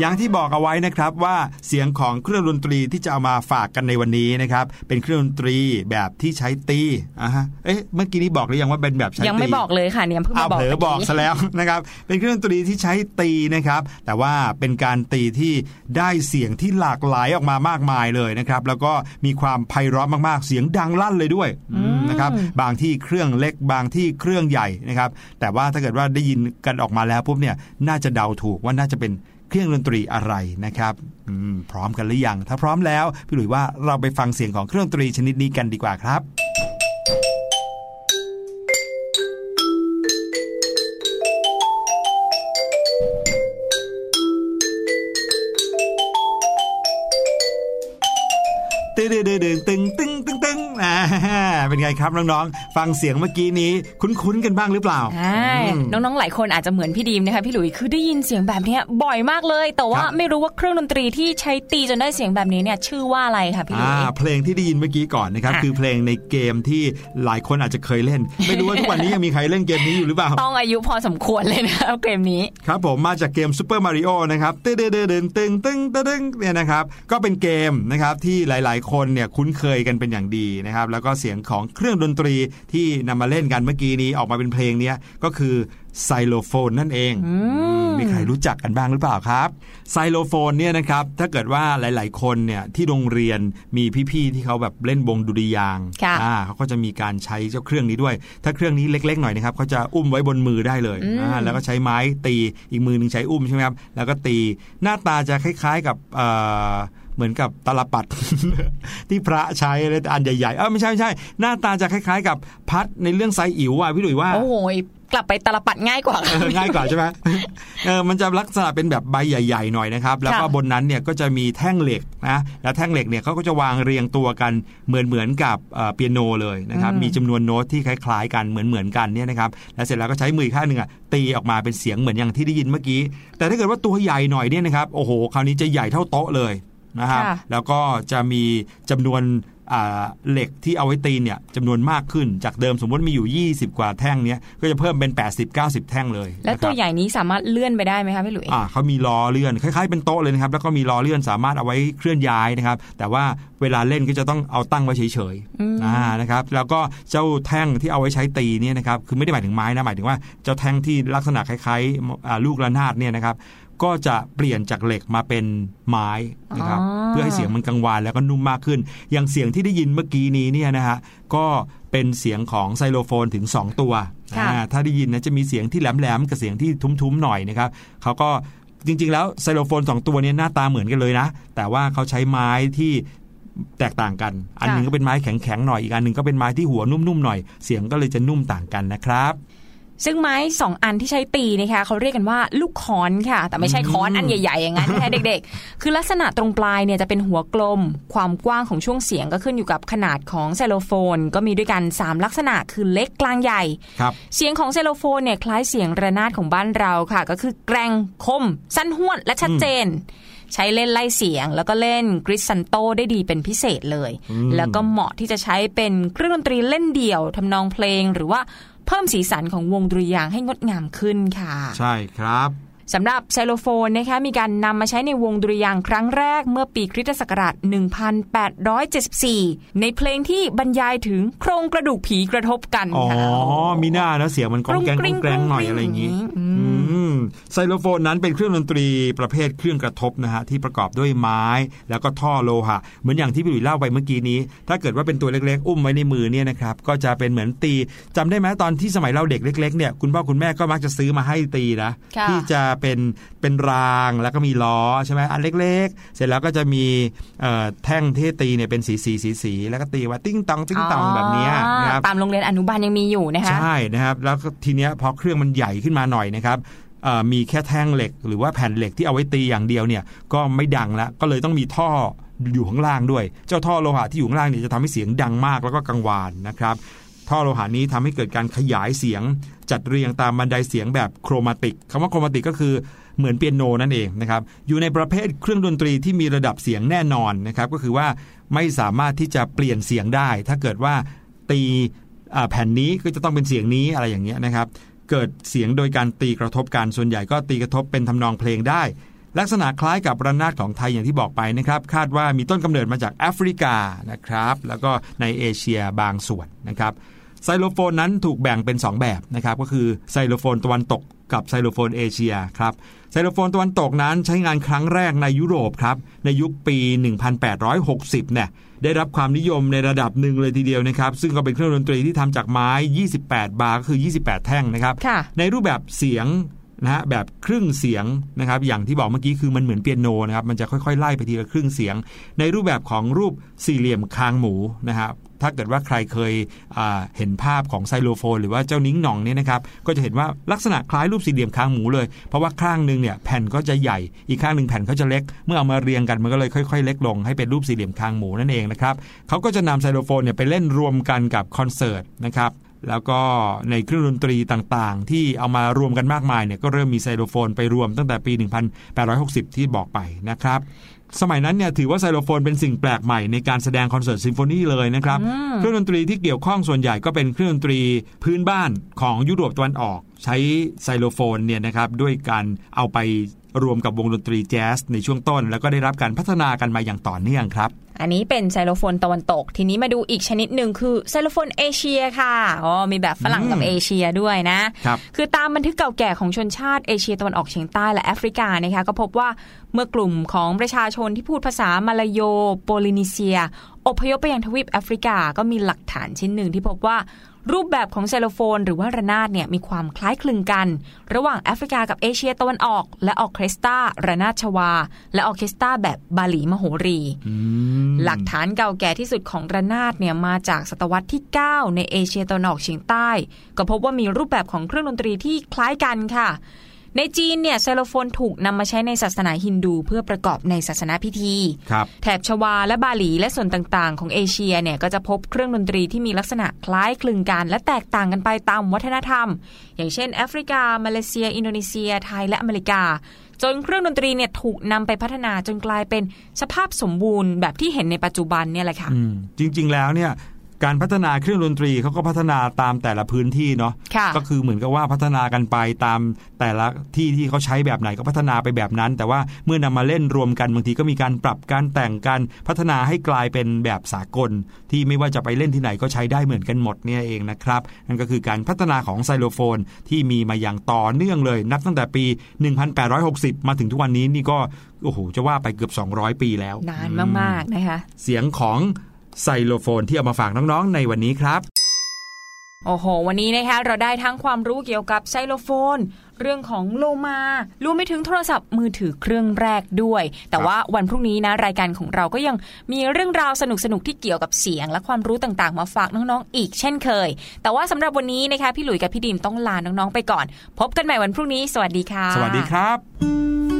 อย่างที่บอกเอาไว้นะครับว่าเสียงของเครื่องดนตรีที่จะเอามาฝากกันในวันนี้นะครับเป็นเครื่องดนตรีแบบที่ใช้ตีอะฮะเอ๊ะเมื่อกี้นี้บอกหรือยังว่าเป็นแบบใช้ตียังไม่บอกเลยค่ะเนี่ยเพิ่งเอามาบอกเผลอบอกมื่ซะแล้วนะครับเป็นเครื่องดนตรีที่ใช้ตีนะครับแต่ว่าเป็นการตีที่ได้เสียงที่หลากหลายออกมามากมายเลยนะครับแล้วก็มีความไพเราะมากๆ เสียงดังลั่นเลยด้วยอืมนะครับบางที่เครื่องเล็กบางที่เครื่องใหญ่นะครับแต่ว่าถ้าเกิดว่าได้ยินกันออกมาแล้วปุ๊บเนี่ยน่าจะเดาถูกว่าน่าจะเป็น เครื่องดนตรีอะไรนะครับพร้อมกันหรือยัง ถ้าพร้อมแล้วพี่หลุยว่าเราไปฟังเสียงของเครื่องดนตรีชนิดนี้กันดีกว่าครับตึงตึงตึงตึง เป็นไงครับน้องๆ ฟังเสียงเมื่อกี้นี้คุ้นๆกันบ้างหรือเปล่าใช่อืมน้องๆหลายคนอาจจะเหมือนพี่ดีมนะคะพี่หลุยคือได้ยินเสียงแบบเนี้ยบ่อยมากเลย แต่ว่าครับไม่รู้ว่าเครื่องดนตรีที่ใช้ตีจนได้เสียงแบบนี้เนี่ยชื่อว่าอะไรคะพี่หลุอ่ายเพลงที่ได้ยินเมื่อกี้ก่อนนะครับอะคือเพลงในเกมที่หลายคนอาจจะเคยเล่น ไม่รู้ว่าทุกวันนี้ยังมีใครเล่นเกมนี้อยู่หรือเปล่าต้องอายุพอสมควรเลยนะครับเกมนี้ครับผมมาจากเกมซูเปอร์มาริโอนะครับตึ้งตึ้งตึ้งตึ้งตึ้งตึ้งเนี่ยนะครับก็เป็นเกมนะครับที่หลาย ๆ คนเนี่ยคุ้นเคยกันเป็นอย่างดีนะครับแล้วก็เสียงของเครื่องดนตรีที่นำมาเล่นกันเมื่อกี้นี้ออกมาเป็นเพลงเนี้ยก็คือไซโลโฟนนั่นเองมีใครรู้จักกันบ้างหรือเปล่าครับ ไซโลโฟนเนี่ยนะครับ ถ้าเกิดว่าหลาย ๆ คนเนี่ยที่โรงเรียนมีพี่ ๆ ที่เขาแบบเล่นวงดุริยางค์ค่ะอ่าเขาก็จะมีการใช้เจ้าเครื่องนี้ด้วย ถ้าเครื่องนี้เล็ก ๆ หน่อยนะครับเขาจะอุ้มไว้บนมือได้เลยอ่าแล้วก็ใช้ไม้ตีอีกมือหนึ่งใช้อุ้มใช่ไหมครับแล้วก็ตีหน้าตาจะคล้าย ๆ กับเอ่อ เหมือนกับตาลปัดที่พระใช้เลยอันใหญ่ๆเออไม่ใช่ไม่ใช่ หน้าตาจะคล้าย ๆ กับพัดในเรื่องไซอิ๋วอะพี่หลุยว่า โอ้โหกลับไปตลปัดง่ายกว่าเออง่ายกว่าใช่ไหมเออมันจะลักษณะเป็นแบบใบใหญ่ ๆ หน่อยนะครับ แล้วก็ค่ะบนนั้นเนี่ยก็จะมีแท่งเหล็กนะแล้วแท่งเหล็กเนี่ยเขาก็จะวางเรียงตัวกันเหมือนเหมือนกับเอ่อเปียโนเลยนะครับมีจำนวนโน้ตที่คล้าย ๆ กันเหมือนเหมือนกันเนี่ยนะครับแล้วเสร็จแล้วก็ใช้มืออกข้างหนึ่งอะตีออกมาเป็นเสียงเหมือนอย่างที่ได้ยินเมื่อกี้ แต่ถ้าเกิดว่าตัวใหญ่หน่อยเนี่ยนะครับโอ้โหคราวนี้จะใหญ่เท่าโต๊ะเลย นะครับค่ะแล้วก็จะมีจำนวนอ่าเหล็กที่เอาไว้ตีเนี่ยจำนวนมากขึ้นจากเดิมสมมติมีอยู่ 20 กว่าแท่งเนี้ยก็จะเพิ่มเป็น 80-90 แท่งเลย แล้วตัวนะครับใหญ่นี้สามารถเลื่อนไปได้ไหมคะพี่หลุยอ่าเขามีล้อเลื่อนคล้ายๆเป็นโต๊ะเลยนะครับแล้วก็มีล้อเลื่อนสามารถเอาไว้เคลื่อนย้ายนะครับ แต่ว่าเวลาเล่นก็จะต้องเอาตั้งไว้เฉยอืมๆอ่านะครับแล้วก็เจ้าแท่งที่เอาไว้ใช้ตีเนี่ยนะครับคือไม่ได้หมายถึงไม้นะหมายถึงว่าเจ้าแท่งที่ลักษณะคล้ายๆอ่าลูกระนาดเนี่ยนะครับ ก็จะเปลี่ยนจากเหล็กมาเป็นไม้นะครับอ๋อเพื่อให้เสียงมันกังวานแล้วก็นุ่มมากขึ้น อย่างเสียงที่ได้ยินเมื่อกี้นี้เนี่ยนะฮะก็เป็นเสียงของไซโลโฟนถึง 2 ตัวค่ะอ่าถ้าได้ยินนะจะมีเสียงที่แหลมๆกับเสียงที่ทุ้มๆหน่อยนะครับเขาก็จริงๆ แล้วไซโลโฟน 2 ตัวเนี้หน้าตาเหมือนกันเลยนะ แต่ว่าเขาใช้ไม้ที่แตกต่างกัน อันหนึ่งก็เป็นไม้แข็งๆหน่อย อีกอันหนึ่งก็เป็นไม้ที่หัวนุ่มๆหน่อย เสียงก็เลยจะนุ่มต่างกันนะครับ ซึ่งไม้สองอันที่ใช้ตีนะคะเขาเรียกกันว่าลูกค้อนค่ะ แต่ไม่ใช่ค้อนอันใหญ่ๆอย่างนั้นนะคะเด็กๆ คือลักษณะตรงปลายเนี่ยจะเป็นหัวกลม ความกว้างของช่วงเสียงก็ขึ้นอยู่กับขนาดของไซโลโฟน ก็มีด้วยกัน 3 ลักษณะคือเล็กกลางใหญ่ครับเสียงของไซโลโฟนเนี่ยคล้ายเสียงระนาดของบ้านเราค่ะ ก็คือแกรงคม สั้นห้วนและชัดเจนใช้เล่นไล่เสียงแล้วก็เล่นกลิสซันโดได้ดีเป็นพิเศษเลย แล้วก็เหมาะที่จะใช้เป็นเครื่องดนตรีเล่นเดี่ยวทำนองเพลงหรือว่า เพิ่มสีสันของวงดุริยางค์ให้งดงามขึ้นค่ะ ใช่ครับ สำหรับไซโลโฟนนะคะมีการนำมาใช้ในวงดุริยางค์ครั้งแรกเมื่อปีคริสต์ศักราช 1874 ในเพลงที่บรรยายถึงโครงกระดูกผีกระทบกันอ๋อค่ะมีหน้านะเสียงมันก้องแกงก้งองกริ๊แกงงหน่อยกรุงกริ๊งอะไรอย่างนี้อืมอืมไซโลโฟนนั้นเป็นเครื่องดนตรีประเภทเครื่องกระทบนะฮะที่ประกอบด้วยไม้ แล้วก็ท่อโลหะ เหมือนอย่างที่พี่หลุยเล่าไปเมื่อกี้นี้ ถ้าเกิดว่าเป็นตัวเล็กๆ อุ้มไว้ในมือเนี่ยนะครับก็จะเป็นเหมือนตีจำได้ไหมตอนที่สมัยเราเด็กเล็กๆเนี่ยคุณพ่อคุณแม่ก็มักจะซื้อมาให้ตีนะค่ะที่จะเป็นเป็นรางแล้วก็มีล้อใช่ไหมอันเล็ก ๆ เสร็จแล้วก็จะมีเอ่อแท่งที่ตีเนี่ยเป็นสีสีสีสีๆแล้วก็ตีว่าติ้งตองติ้งตองแบบเนี้ยนะครับตามโรงเรียนอนุบาลยังมีอยู่นะคะใช่นะครับ แล้วก็ทีเนี้ยพอเครื่องมันใหญ่ขึ้นมาหน่อยนะครับเอ่อมีแค่แท่งเหล็ก หรือว่าแผ่นเหล็กที่เอาไว้ตีอย่างเดียวเนี่ยก็ไม่ดังละก็เลยต้องมีท่ออยู่ข้างล่างด้วย เจ้าท่อโลหะที่อยู่ข้างล่างเนี่ยจะทำให้เสียงดังมากแล้วก็กังวานนะครับท่อโลหะนี้ทำให้เกิดการขยายเสียง จัดเรียงตามบันไดเสียงแบบโครมาติกคำว่าโครมาติกก็คือเหมือนเปียโนนั่นเองนะครับอยู่ในประเภทเครื่องดนตรีที่มีระดับเสียงแน่นอนนะครับก็คือว่าไม่สามารถที่จะเปลี่ยนเสียงได้ ถ้าเกิดว่าตีแผ่นนี้ก็จะต้องเป็นเสียงนี้อะไรอย่างเงี้ยนะครับเกิดเสียงโดยการตีกระทบกันส่วนใหญ่ก็ตีกระทบเป็นทำนองเพลงได้ ลักษณะคล้ายกับระนาดของไทยอย่างที่บอกไปนะครับคาดว่ามีต้นกำเนิดมาจากแอฟริกานะครับแล้วก็ในเอเชียบางส่วนนะครับ ไซโลโฟนนั้นถูกแบ่งเป็น 2 แบบนะครับก็คือไซโลโฟนตะวันตกกับไซโลโฟนเอเชียครับไซโลโฟนตะวันตกนั้นใช้งานครั้งแรกในยุโรปครับในยุคปี 1860 เนี่ยได้รับความนิยมในระดับหนึ่งเลยทีเดียวนะครับ ซึ่งก็เป็นเครื่องดนตรีที่ทำจากไม้ 28 บาร์ก็คือ 28 แท่งนะครับค่ะในรูปแบบเสียงนะฮะแบบครึ่งเสียงนะครับ อย่างที่บอกเมื่อกี้คือมันเหมือนเปียโนนะครับ มันจะค่อยๆ ไล่ไปทีละครึ่งเสียง ในรูปแบบของรูปสี่เหลี่ยมคางหมูนะครับ ถ้าเกิดว่าใครเคยเห็นภาพของไซโลโฟน หรือว่าเจ้านิ้งหน่องเนี่ยนะครับก็จะเห็นว่าลักษณะคล้ายรูปสี่เหลี่ยมคางหมูเลย เพราะว่าข้างหนึ่งเนี่ยแผ่นก็จะใหญ่ อีกข้างหนึ่งแผ่นเขาจะเล็ก เมื่อเอามาเรียงกันมันก็เลยค่อยๆ เล็กลงให้เป็นรูปสี่เหลี่ยมคางหมูนั่นเองนะครับเขาก็จะนำไซโลโฟนเนี่ยไปเล่นรวมกันกับคอนเสิร์ตนะครับแล้วก็ในเครื่องดนตรีต่างๆ ที่เอามารวมกันมากมายเนี่ยก็เริ่มมีไซโลโฟนไปรวมตั้งแต่ปี 1860 ที่บอกไปนะครับ สมัยนั้นเนี่ยถือว่าไซโลโฟนเป็นสิ่งแปลกใหม่ในการแสดงคอนเสิร์ตซิมโฟนีเลยนะครับ เครื่องดนตรีที่เกี่ยวข้องส่วนใหญ่ก็เป็นเครื่องดนตรีพื้นบ้านของยุโรปตะวันออก ใช้ไซโลโฟนเนี่ยนะครับด้วยการเอาไป รวมกับวงดนตรีแจ๊สในช่วงต้น แล้วก็ได้รับการพัฒนากันมาอย่างต่อเนื่องครับ อันนี้เป็นไซโลโฟนตะวันตก ทีนี้มาดูอีกชนิดหนึ่งคือไซโลโฟนเอเชียค่ะอ๋อมีแบบฝรั่งกับอืมเอเชียด้วยนะครับคือตามบันทึกเก่าแก่ของชนชาติเอเชียตะวันออกเฉียงใต้และแอฟริกานะคะก็พบว่าเมื่อกลุ่มของประชาชนที่พูดภาษามาลาโยโปลินีเซียอพยพไปยังทวีปแอฟริกาก็มีหลักฐานชิ้นหนึ่งที่พบว่า รูปแบบของไซโลโฟน หรือว่าระนาดเนี่ยมีความคล้ายคลึงกัน ระหว่างแอฟริกากับเอเชียตะวันออก และออร์เคสตราระนาดชวา และออร์เคสตราแบบบาหลีมโหรี หลักฐานเก่าแก่ที่สุดของระนาดเนี่ยมาจากศตวรรษที่ 9 ในเอเชียตะวันออกเฉียงใต้ ก็พบว่ามีรูปแบบของเครื่องดนตรีที่คล้ายกันค่ะ ในจีนเนี่ยไซโลโฟนถูกนำมาใช้ในศาสนาฮินดูเพื่อประกอบในศาสนาพิธีครับแถบชวาและบาหลีและส่วนต่างๆ ของเอเชียเนี่ยก็จะพบเครื่องดนตรีที่มีลักษณะคล้ายคลึงกัน และแตกต่างกันไปตามวัฒนธรรม อย่างเช่น แอฟริกา มาเลเซีย อินโดนีเซีย ไทยและอเมริกา จนเครื่องดนตรีเนี่ยถูกนำไปพัฒนาจนกลายเป็นสภาพสมบูรณ์แบบที่เห็นในปัจจุบันเนี่ยแหละค่ะอืมจริง ๆ แล้วเนี่ย การพัฒนาเครื่องดนตรีเขาก็พัฒนาตามแต่ละพื้นที่เนาะค่ะก็คือเหมือนกับว่าพัฒนากันไปตามแต่ละที่ที่เขาใช้แบบไหนก็พัฒนาไปแบบนั้น แต่ว่าเมื่อนำมาเล่นรวมกันบางทีก็มีการปรับการแต่งการพัฒนาให้กลายเป็นแบบสากล ที่ไม่ว่าจะไปเล่นที่ไหนก็ใช้ได้เหมือนกันหมดเนี่ยเองนะครับนั่นก็คือการพัฒนาของไซโลโฟนที่มีมาอย่างต่อเนื่องเลย นับตั้งแต่ปี 1860 มาถึงทุกวันนี้นี่ก็โอ้โหจะว่าไปเกือบ 200 ปีแล้วนานมากๆนะคะเสียงของ ไซโลโฟนที่เอามาฝากน้องๆ ในวันนี้ครับโอ้โห วันนี้นะคะเราได้ทั้งความรู้เกี่ยวกับไซโลโฟน เรื่องของโลมารวมไปถึงโทรศัพท์มือถือเครื่องแรกด้วย แต่ว่าวันพรุ่งนี้นะรายการของเราก็ยังมีเรื่องราวสนุกๆที่เกี่ยวกับเสียง และความรู้ต่างๆ มาฝากน้องๆอีกเช่นเคย แต่ว่าสำหรับวันนี้นะคะพี่หลุยส์กับพี่ดิมต้องลาน้องๆไปก่อน พบกันใหม่วันพรุ่งนี้ สวัสดีค่ะ สวัสดีครับ